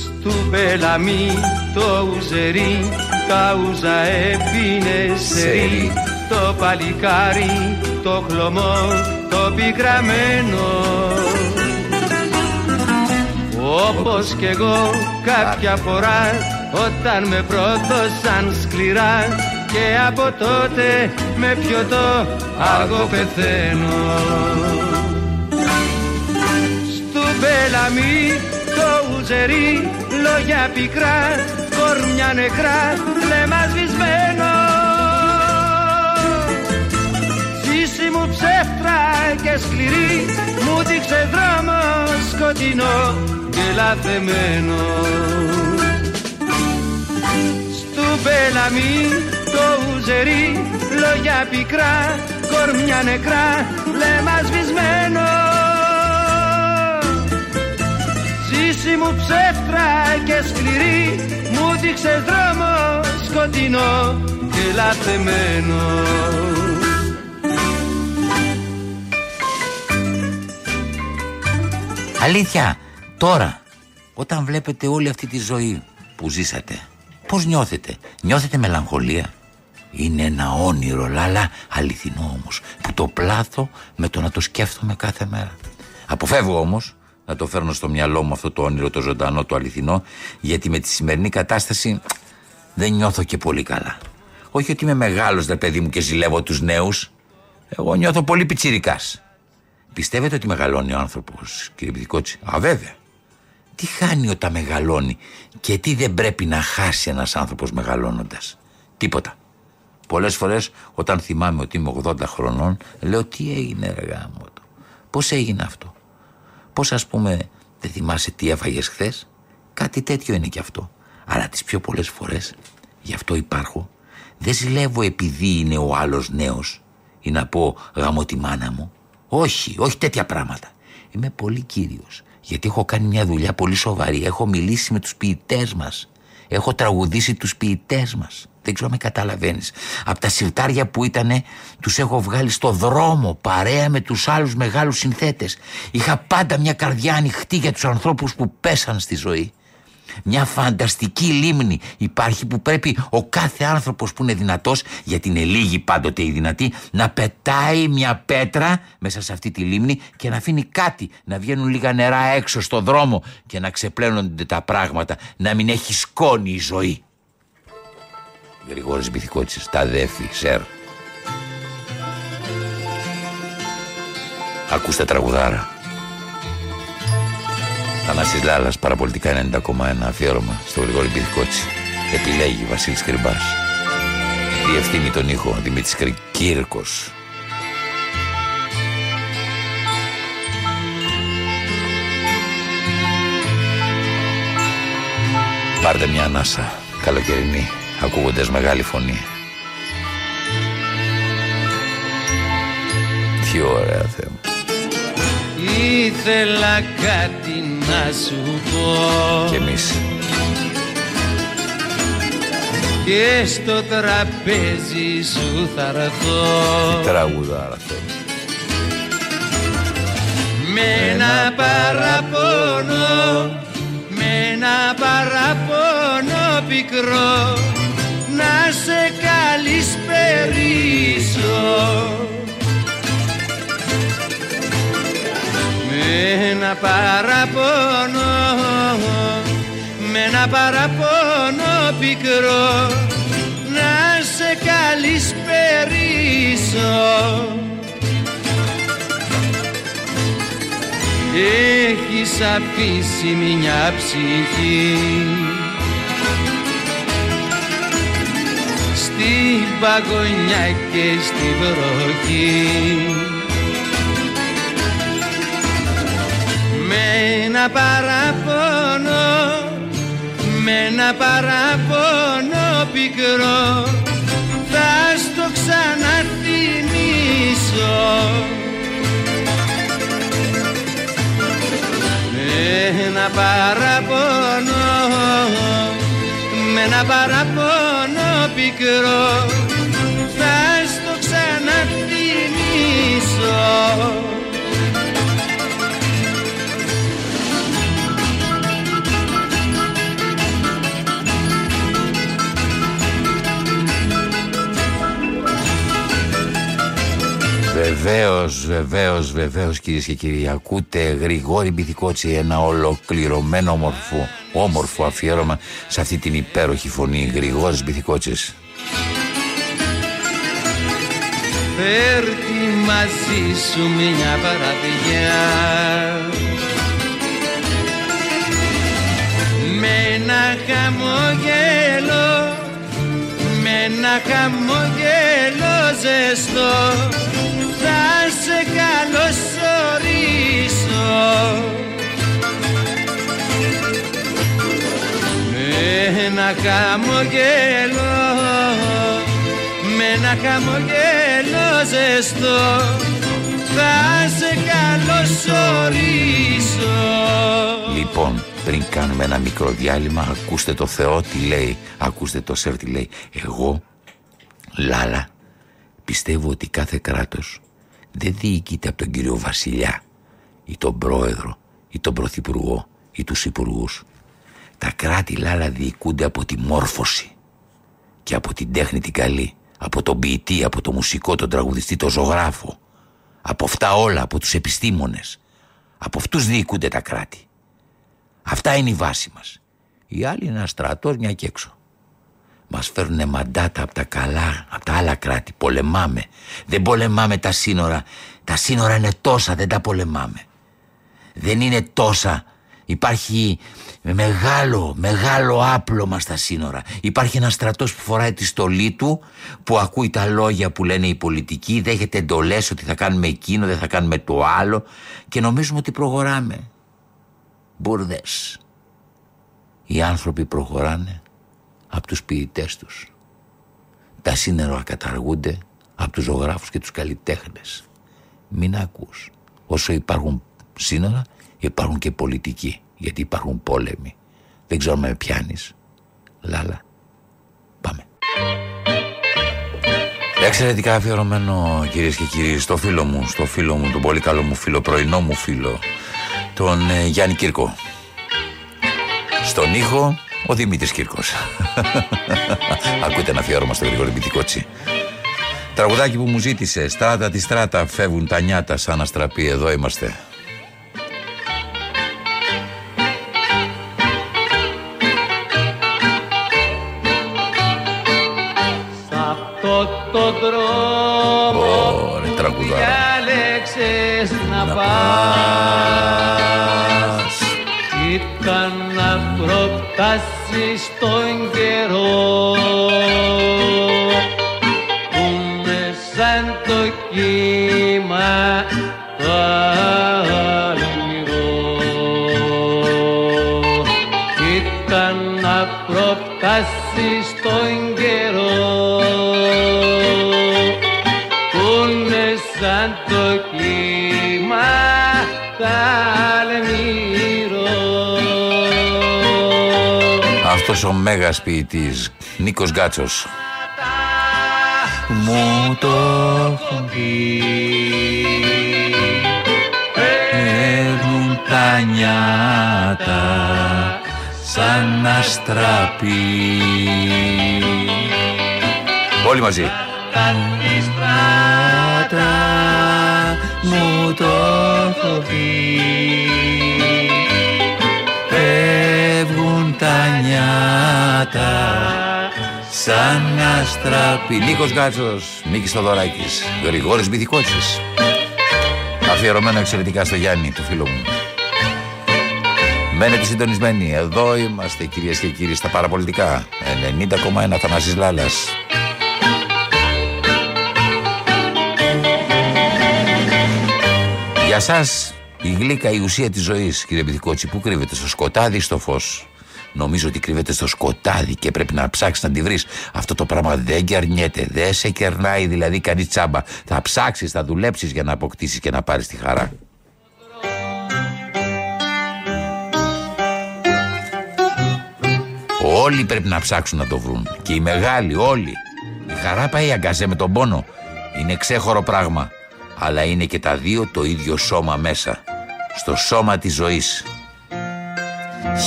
Στου πελαμί το ουζερί Κάουζα έπινε σερί. Το παλικάρι το χλωμό το πικραμένο όπως κι εγώ κάποια φορά όταν με πρόδωσαν σκληρά και από τότε με πιωτό αργό πεθαίνω. Στου πελαμί το ουζερί λόγια πικρά κορμιά νεκρά βλέμμα σβησμένο. Ζήση μου ψεύτρα και σκληρή μου δείξε δρόμο σκοτεινό. και λαθεμένο Στου πελαμί το ουζερί λόγια πικρά κορμιά νεκρά βλέμμα σβησμένο. Ζήση μου ψεύτρα και σκληρή μου δείξε δρόμο σκοτεινό και λαθεμένο Αλήθεια, Τώρα, όταν βλέπετε όλη αυτή τη ζωή που ζήσατε, πώς νιώθετε, νιώθετε μελαγχολία; Είναι ένα όνειρο, λάλα αληθινό όμως, που το πλάθω με το να το σκέφτομαι κάθε μέρα. Αποφεύγω όμως να το φέρνω στο μυαλό μου αυτό το όνειρο, το ζωντανό, το αληθινό, γιατί με τη σημερινή κατάσταση δεν νιώθω και πολύ καλά. Όχι ότι είμαι μεγάλος, δε παιδί μου, και ζηλεύω τους νέους. Εγώ νιώθω πολύ πιτσιρικάς. Πιστεύετε ότι μεγαλώνει ο άνθρωπος, κύριε Πηδικότσι. Α, βέβαια. Τι χάνει όταν μεγαλώνει και τι δεν πρέπει να χάσει ένας άνθρωπος μεγαλώνοντας; Τίποτα. Πολλές φορές όταν θυμάμαι ότι είμαι 80 χρονών λέω τι έγινε ρε γάμο του; Πώς έγινε αυτό; Πώς ας πούμε δεν θυμάσαι τι έφαγες χθες; Κάτι τέτοιο είναι και αυτό. Αλλά τις πιο πολλές φορές γι' αυτό υπάρχω. Δεν ζηλεύω επειδή είναι ο άλλος νέος ή να πω γαμώ τη μάνα μου. Όχι, όχι τέτοια πράγματα. Είμαι πολύ κύριος γιατί έχω κάνει μια δουλειά πολύ σοβαρή. Έχω μιλήσει με τους ποιητές μας. Έχω τραγουδήσει τους ποιητές μας. Δεν ξέρω αν με καταλαβαίνεις. Από τα συρτάρια που ήτανε τους έχω βγάλει στο δρόμο παρέα με τους άλλους μεγάλους συνθέτες. Είχα πάντα μια καρδιά ανοιχτή για τους ανθρώπους που πέσαν στη ζωή. Μια φανταστική λίμνη υπάρχει που πρέπει ο κάθε άνθρωπος που είναι δυνατός, γιατί είναι λίγοι πάντοτε οι δυνατοί, να πετάει μια πέτρα μέσα σε αυτή τη λίμνη και να αφήνει κάτι, να βγαίνουν λίγα νερά έξω στο δρόμο και να ξεπλένονται τα πράγματα, να μην έχει σκόνη η ζωή. Γρηγόρης Μπιθικότσης, τα δέφη, σερ. Ακούστε τραγουδάρα. Θανάσης Λάλας, παραπολιτικά 90,1 αφιέρωμα στο Γρηγόρη Μπιθικότσι. Επιλέγει Βασίλης Κρυμπάς. Διευθύνει τον ήχο Δημήτρης Κύρκος. Πάρτε μια ανάσα, καλοκαιρινή, ακούγοντας μεγάλη φωνή. Τι ωραία θέμα. Ήθελα κάτι να σου πω Και εμείς. Και στο τραπέζι σου θα έρθω Τι τραγουδάρα θέλω. Με ένα παραπονό Με ένα παραπονό πικρό Να σε καλησπερίσω ένα παραπονό Με ένα παραπονό πικρό Να σε καλησπερίσω Έχεις αφήσει μια ψυχή. Στη παγωνιά και στη βροχή Με ένα παραπονό Με ένα παραπονό πικρό Θα στο ξαναθυμίσω. Με ένα παραπονό Με ένα παραπονό πικρό Θα στο ξαναθυμίσω Βεβαίως, βεβαίως, βεβαίως κυρίες και κύριοι. Ακούτε Γρηγόρη Μπιθικότσι, ένα ολοκληρωμένο όμορφο, όμορφο αφιέρωμα σε αυτή την υπέροχη φωνή. Γρηγόρης Μπιθικότσι. Φέρτη μαζί σου μια παραδειά Με ένα χαμογέλο Με ένα χαμογέλο ζεστό. Θα σε καλωσορίσω. Με ένα χαμογέλο με ένα χαμογέλο ζεστό. Θα σε καλωσορίσω. Λοιπόν, πριν κάνουμε ένα μικρό διάλειμμα, ακούστε το Θεό τι λέει. Ακούστε το Σερ τι λέει. Εγώ, Λάλα, πιστεύω ότι κάθε κράτος δεν διοικείται από τον κύριο Βασιλιά ή τον πρόεδρο ή τον πρωθυπουργό ή τους υπουργούς. Τα κράτη Λάλα διοικούνται από τη μόρφωση και από την τέχνη την καλή από τον ποιητή, από το μουσικό, τον τραγουδιστή, τον ζωγράφο. Από αυτά όλα, από τους επιστήμονες. Από αυτούς διοικούνται τα κράτη. Αυτά είναι η βάση μας. Οι άλλοι είναι ένας στρατός μια και έξω. Μας φέρνουν μαντάτα από τα καλά, από τα άλλα κράτη. Πολεμάμε. Δεν πολεμάμε τα σύνορα. Τα σύνορα είναι τόσα, δεν τα πολεμάμε. Δεν είναι τόσα. Υπάρχει μεγάλο, μεγάλο άπλωμα στα σύνορα. Υπάρχει ένας στρατός που φοράει τη στολή του, που ακούει τα λόγια που λένε οι πολιτικοί, δέχεται εντολές ότι θα κάνουμε εκείνο, δεν θα κάνουμε το άλλο και νομίζουμε ότι προχωράμε. Μπουρδες. Οι άνθρωποι προχωράνε από τους ποιητές τους. Τα σύνορα καταργούνται από τους ζωγράφους και τους καλλιτέχνες. Μην ακούς. Όσο υπάρχουν σύνορα υπάρχουν και πολιτικοί. Γιατί υπάρχουν πόλεμοι. Δεν ξέρω με πιάνεις. Λάλα. Πάμε. Εξαιρετικά αφιερωμένο κυρίες και κύριοι στο φίλο μου, στο φίλο μου, τον πολύ καλό μου φίλο, πρωινό μου φίλο, τον ε, Γιάννη Κύρκο. Στον ήχο ο Δημήτρης Κύρκος. (laughs) Ακούτε ένα αφιέρωμα στο Γρηγόρη Μπιτικότσι. Τραγουδάκι που μου ζήτησε, στράτα τη στράτα, φεύγουν τα νιάτα σαν αστραπή, εδώ είμαστε. Σ' αυτό το δρόμο Ωρε, τραγουδάρα. διάλεξες να πας προτάσεις τον καιρό Αυτός ο μέγας ποιητής, Νίκος Γκάτσος. Μου το έχουν πει. Παίρνουν τα νιάτα σαν αστραπή Όλοι μαζί. Στράτα μου το έχω πει Φεύγουν τα νιάτα σαν αστραπή Νίκος Γκάτσος, Μίκης Θοδωράκης, Γρηγόρης Μπιθικότσης Αφιερωμένο εξαιρετικά στο Γιάννη, το φίλο μου. Μένετε συντονισμένοι, εδώ είμαστε κυρίες και κύριοι στα παραπολιτικά. 90,1 Θανάσης Λάλας. Για σας η γλύκα η ουσία της ζωής κύριε Μπιθικότση Πού κρύβεται στο σκοτάδι ή στο φως; Νομίζω ότι κρύβεται στο σκοτάδι και πρέπει να ψάξεις να τη βρεις. Αυτό το πράγμα δεν κερνιέται, δεν σε κερνάει δηλαδή κανείς τσάμπα. Θα ψάξεις, θα δουλέψεις για να αποκτήσεις και να πάρεις τη χαρά. Όλοι πρέπει να ψάξουν να το βρουν. Και οι μεγάλοι, όλοι. Η χαρά πάει αγκαζέ με τον πόνο. Είναι ξέχωρο πράγμα. Αλλά είναι και τα δύο το ίδιο σώμα μέσα. Στο σώμα της ζωής.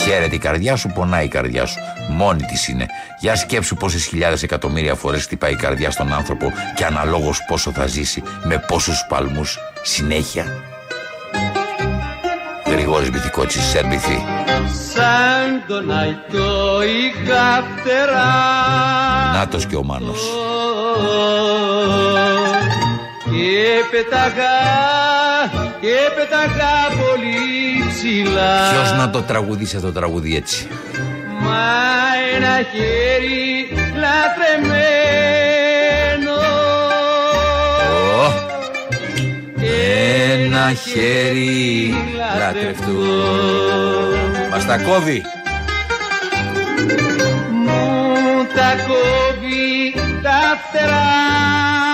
Χαίρεται η καρδιά σου, πονάει η καρδιά σου. Μόνη της είναι. Για σκέψου πόσες χιλιάδες εκατομμύρια φορές χτυπάει η καρδιά στον άνθρωπο και αναλόγως πόσο θα ζήσει, με πόσους παλμούς συνέχεια. Γρηγόρης Μπιθικότσης, Σερμπιθή. σαν τον αϊτό είχα φτερά Νάτος και ο Μάνος. Και πεταγά και πεταγά πολύ ψηλά Ποιος να το τραγουδήσει αυτό το τραγούδι έτσι; μα ένα χέρι λατρεμένο Ένα χέρι λατρευτού. Μας τα κόβει. μου τα κόβει τα φτερά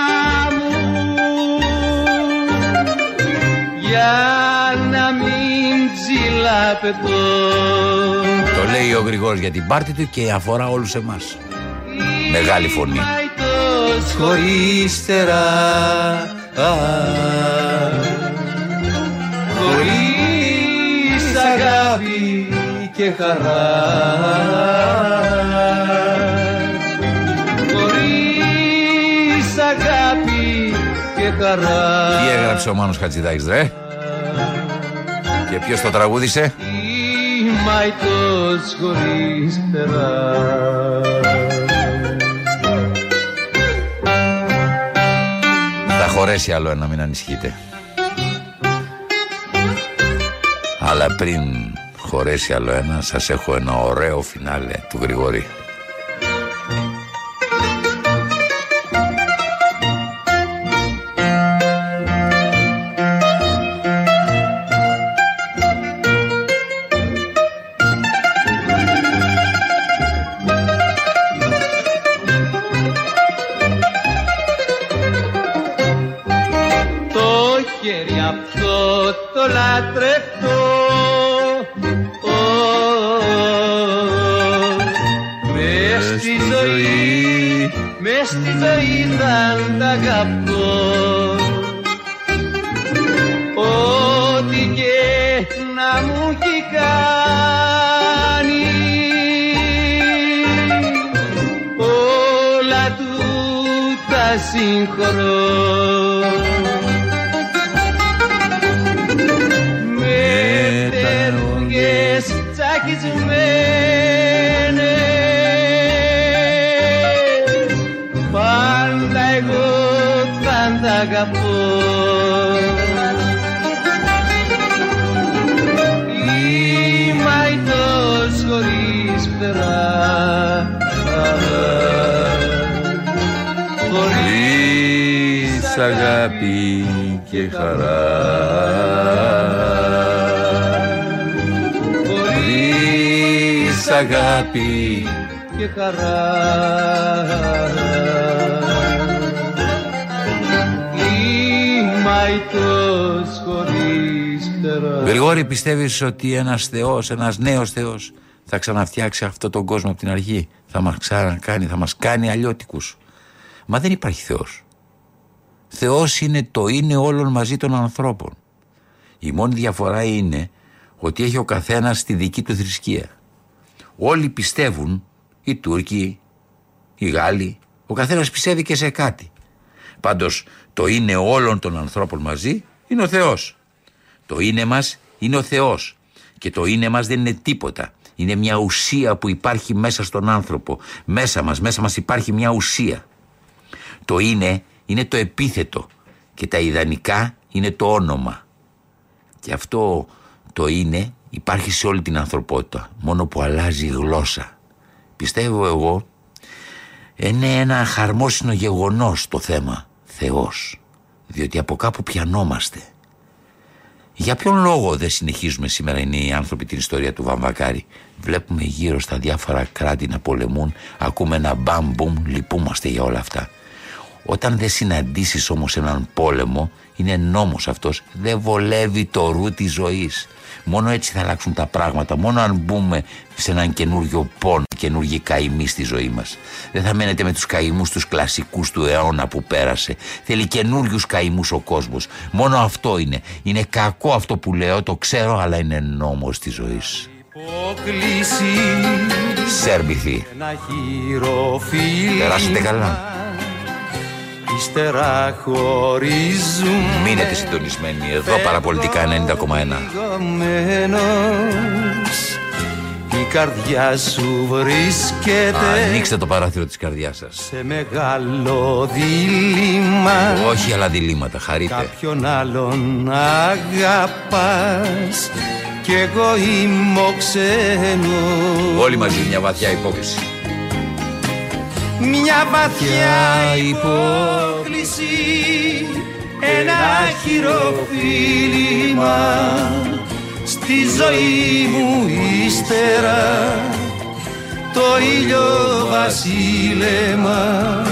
ψηλαπετώ Το λέει ο Γρηγόρης για την πάρτη του και αφορά όλους εμάς. Μεγάλη φωνή. χωρίς φτερά χωρίς αγάπη και χαρά χωρίς αγάπη και χαρά Τι έγραψε ο Μάνος Χατζηδάκης ρε; Και ποιος το τραγούδισε; Μαϊτός χωρίς φτερά Θα χωρέσει άλλο ένα, μην ανησυχείτε. Αλλά πριν χωρέσει άλλο ένα, σας έχω ένα ωραίο φινάλε του Γρηγόρη. Αγάπη και χαρά. Είμαι αητός χωρίς φτερά Γρηγόρη πιστεύεις ότι ένας θεός, ένας νέος θεός θα ξαναφτιάξει αυτό τον κόσμο από την αρχή; Θα μας ξανακάνει, θα μας κάνει αλλιώτικους. Μα δεν υπάρχει Θεός. Θεός είναι το είναι όλων μαζί των ανθρώπων. Η μόνη διαφορά είναι ότι έχει ο καθένας τη δική του θρησκεία Όλοι πιστεύουν, οι Τούρκοι, οι Γάλλοι, ο καθένας πιστεύει και σε κάτι. Πάντως το είναι όλων των ανθρώπων μαζί είναι ο Θεός. Το είναι μας είναι ο Θεός. Και το είναι μας δεν είναι τίποτα. Είναι μια ουσία που υπάρχει μέσα στον άνθρωπο. Μέσα μας, μέσα μας υπάρχει μια ουσία. Το είναι είναι το επίθετο και τα ιδανικά είναι το όνομα. Και αυτό το είναι υπάρχει σε όλη την ανθρωπότητα, μόνο που αλλάζει η γλώσσα. Πιστεύω εγώ, είναι ένα χαρμόσυνο γεγονός το θέμα, Θεός, διότι από κάπου πιανόμαστε. Για ποιον λόγο δεν συνεχίζουμε σήμερα είναι οι άνθρωποι την ιστορία του Βαμβακάρη; Βλέπουμε γύρω στα διάφορα κράτη να πολεμούν, ακούμε ένα μπαμ μπουμ, λυπούμαστε για όλα αυτά. Όταν δεν συναντήσεις όμως έναν πόλεμο, είναι νόμος αυτός, δεν βολεύει το ρου της ζωής. Μόνο έτσι θα αλλάξουν τα πράγματα. Μόνο αν μπούμε σε έναν καινούριο πόνο, καινούργιοι καημοί στη ζωή μας. Δεν θα μένετε με τους καημούς τους κλασικούς του αιώνα που πέρασε. Θέλει καινούριους καημούς ο κόσμος. Μόνο αυτό είναι. Είναι κακό αυτό που λέω, το ξέρω, αλλά είναι νόμος της ζωής. Σέρμπιθι. Περάσετε καλά. Ύστερα χωρίζουν. Μείνετε συντονισμένοι εδώ παραπολιτικά 90,1 η καρδιά σου βρίσκεται Ανοίξτε το παράθυρο της καρδιάς σας. Σε μεγάλο δίλημα. Όχι άλλα διλήμματα, χαρείτε. Κάποιον άλλον αγαπάς Κι εγώ είμαι ο ξένος. Όλοι μαζί μια βαθιά υπόκριση μια βαθιά υπόκληση ένα χειροφίλημα στη ζωή μου ύστερα το ήλιο βασίλεμα.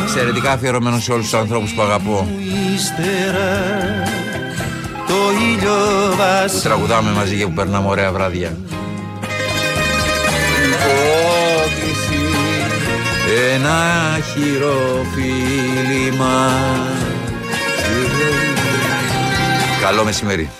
Εξαιρετικά αφιερωμένο σε όλους τους ανθρώπους που αγαπώ. Ύστερα το ήλιο βασίλεμα Που τραγουδάμε μαζί και που περνάμε ωραία βράδια ένα χειροφίλημα Καλό μεσημέρι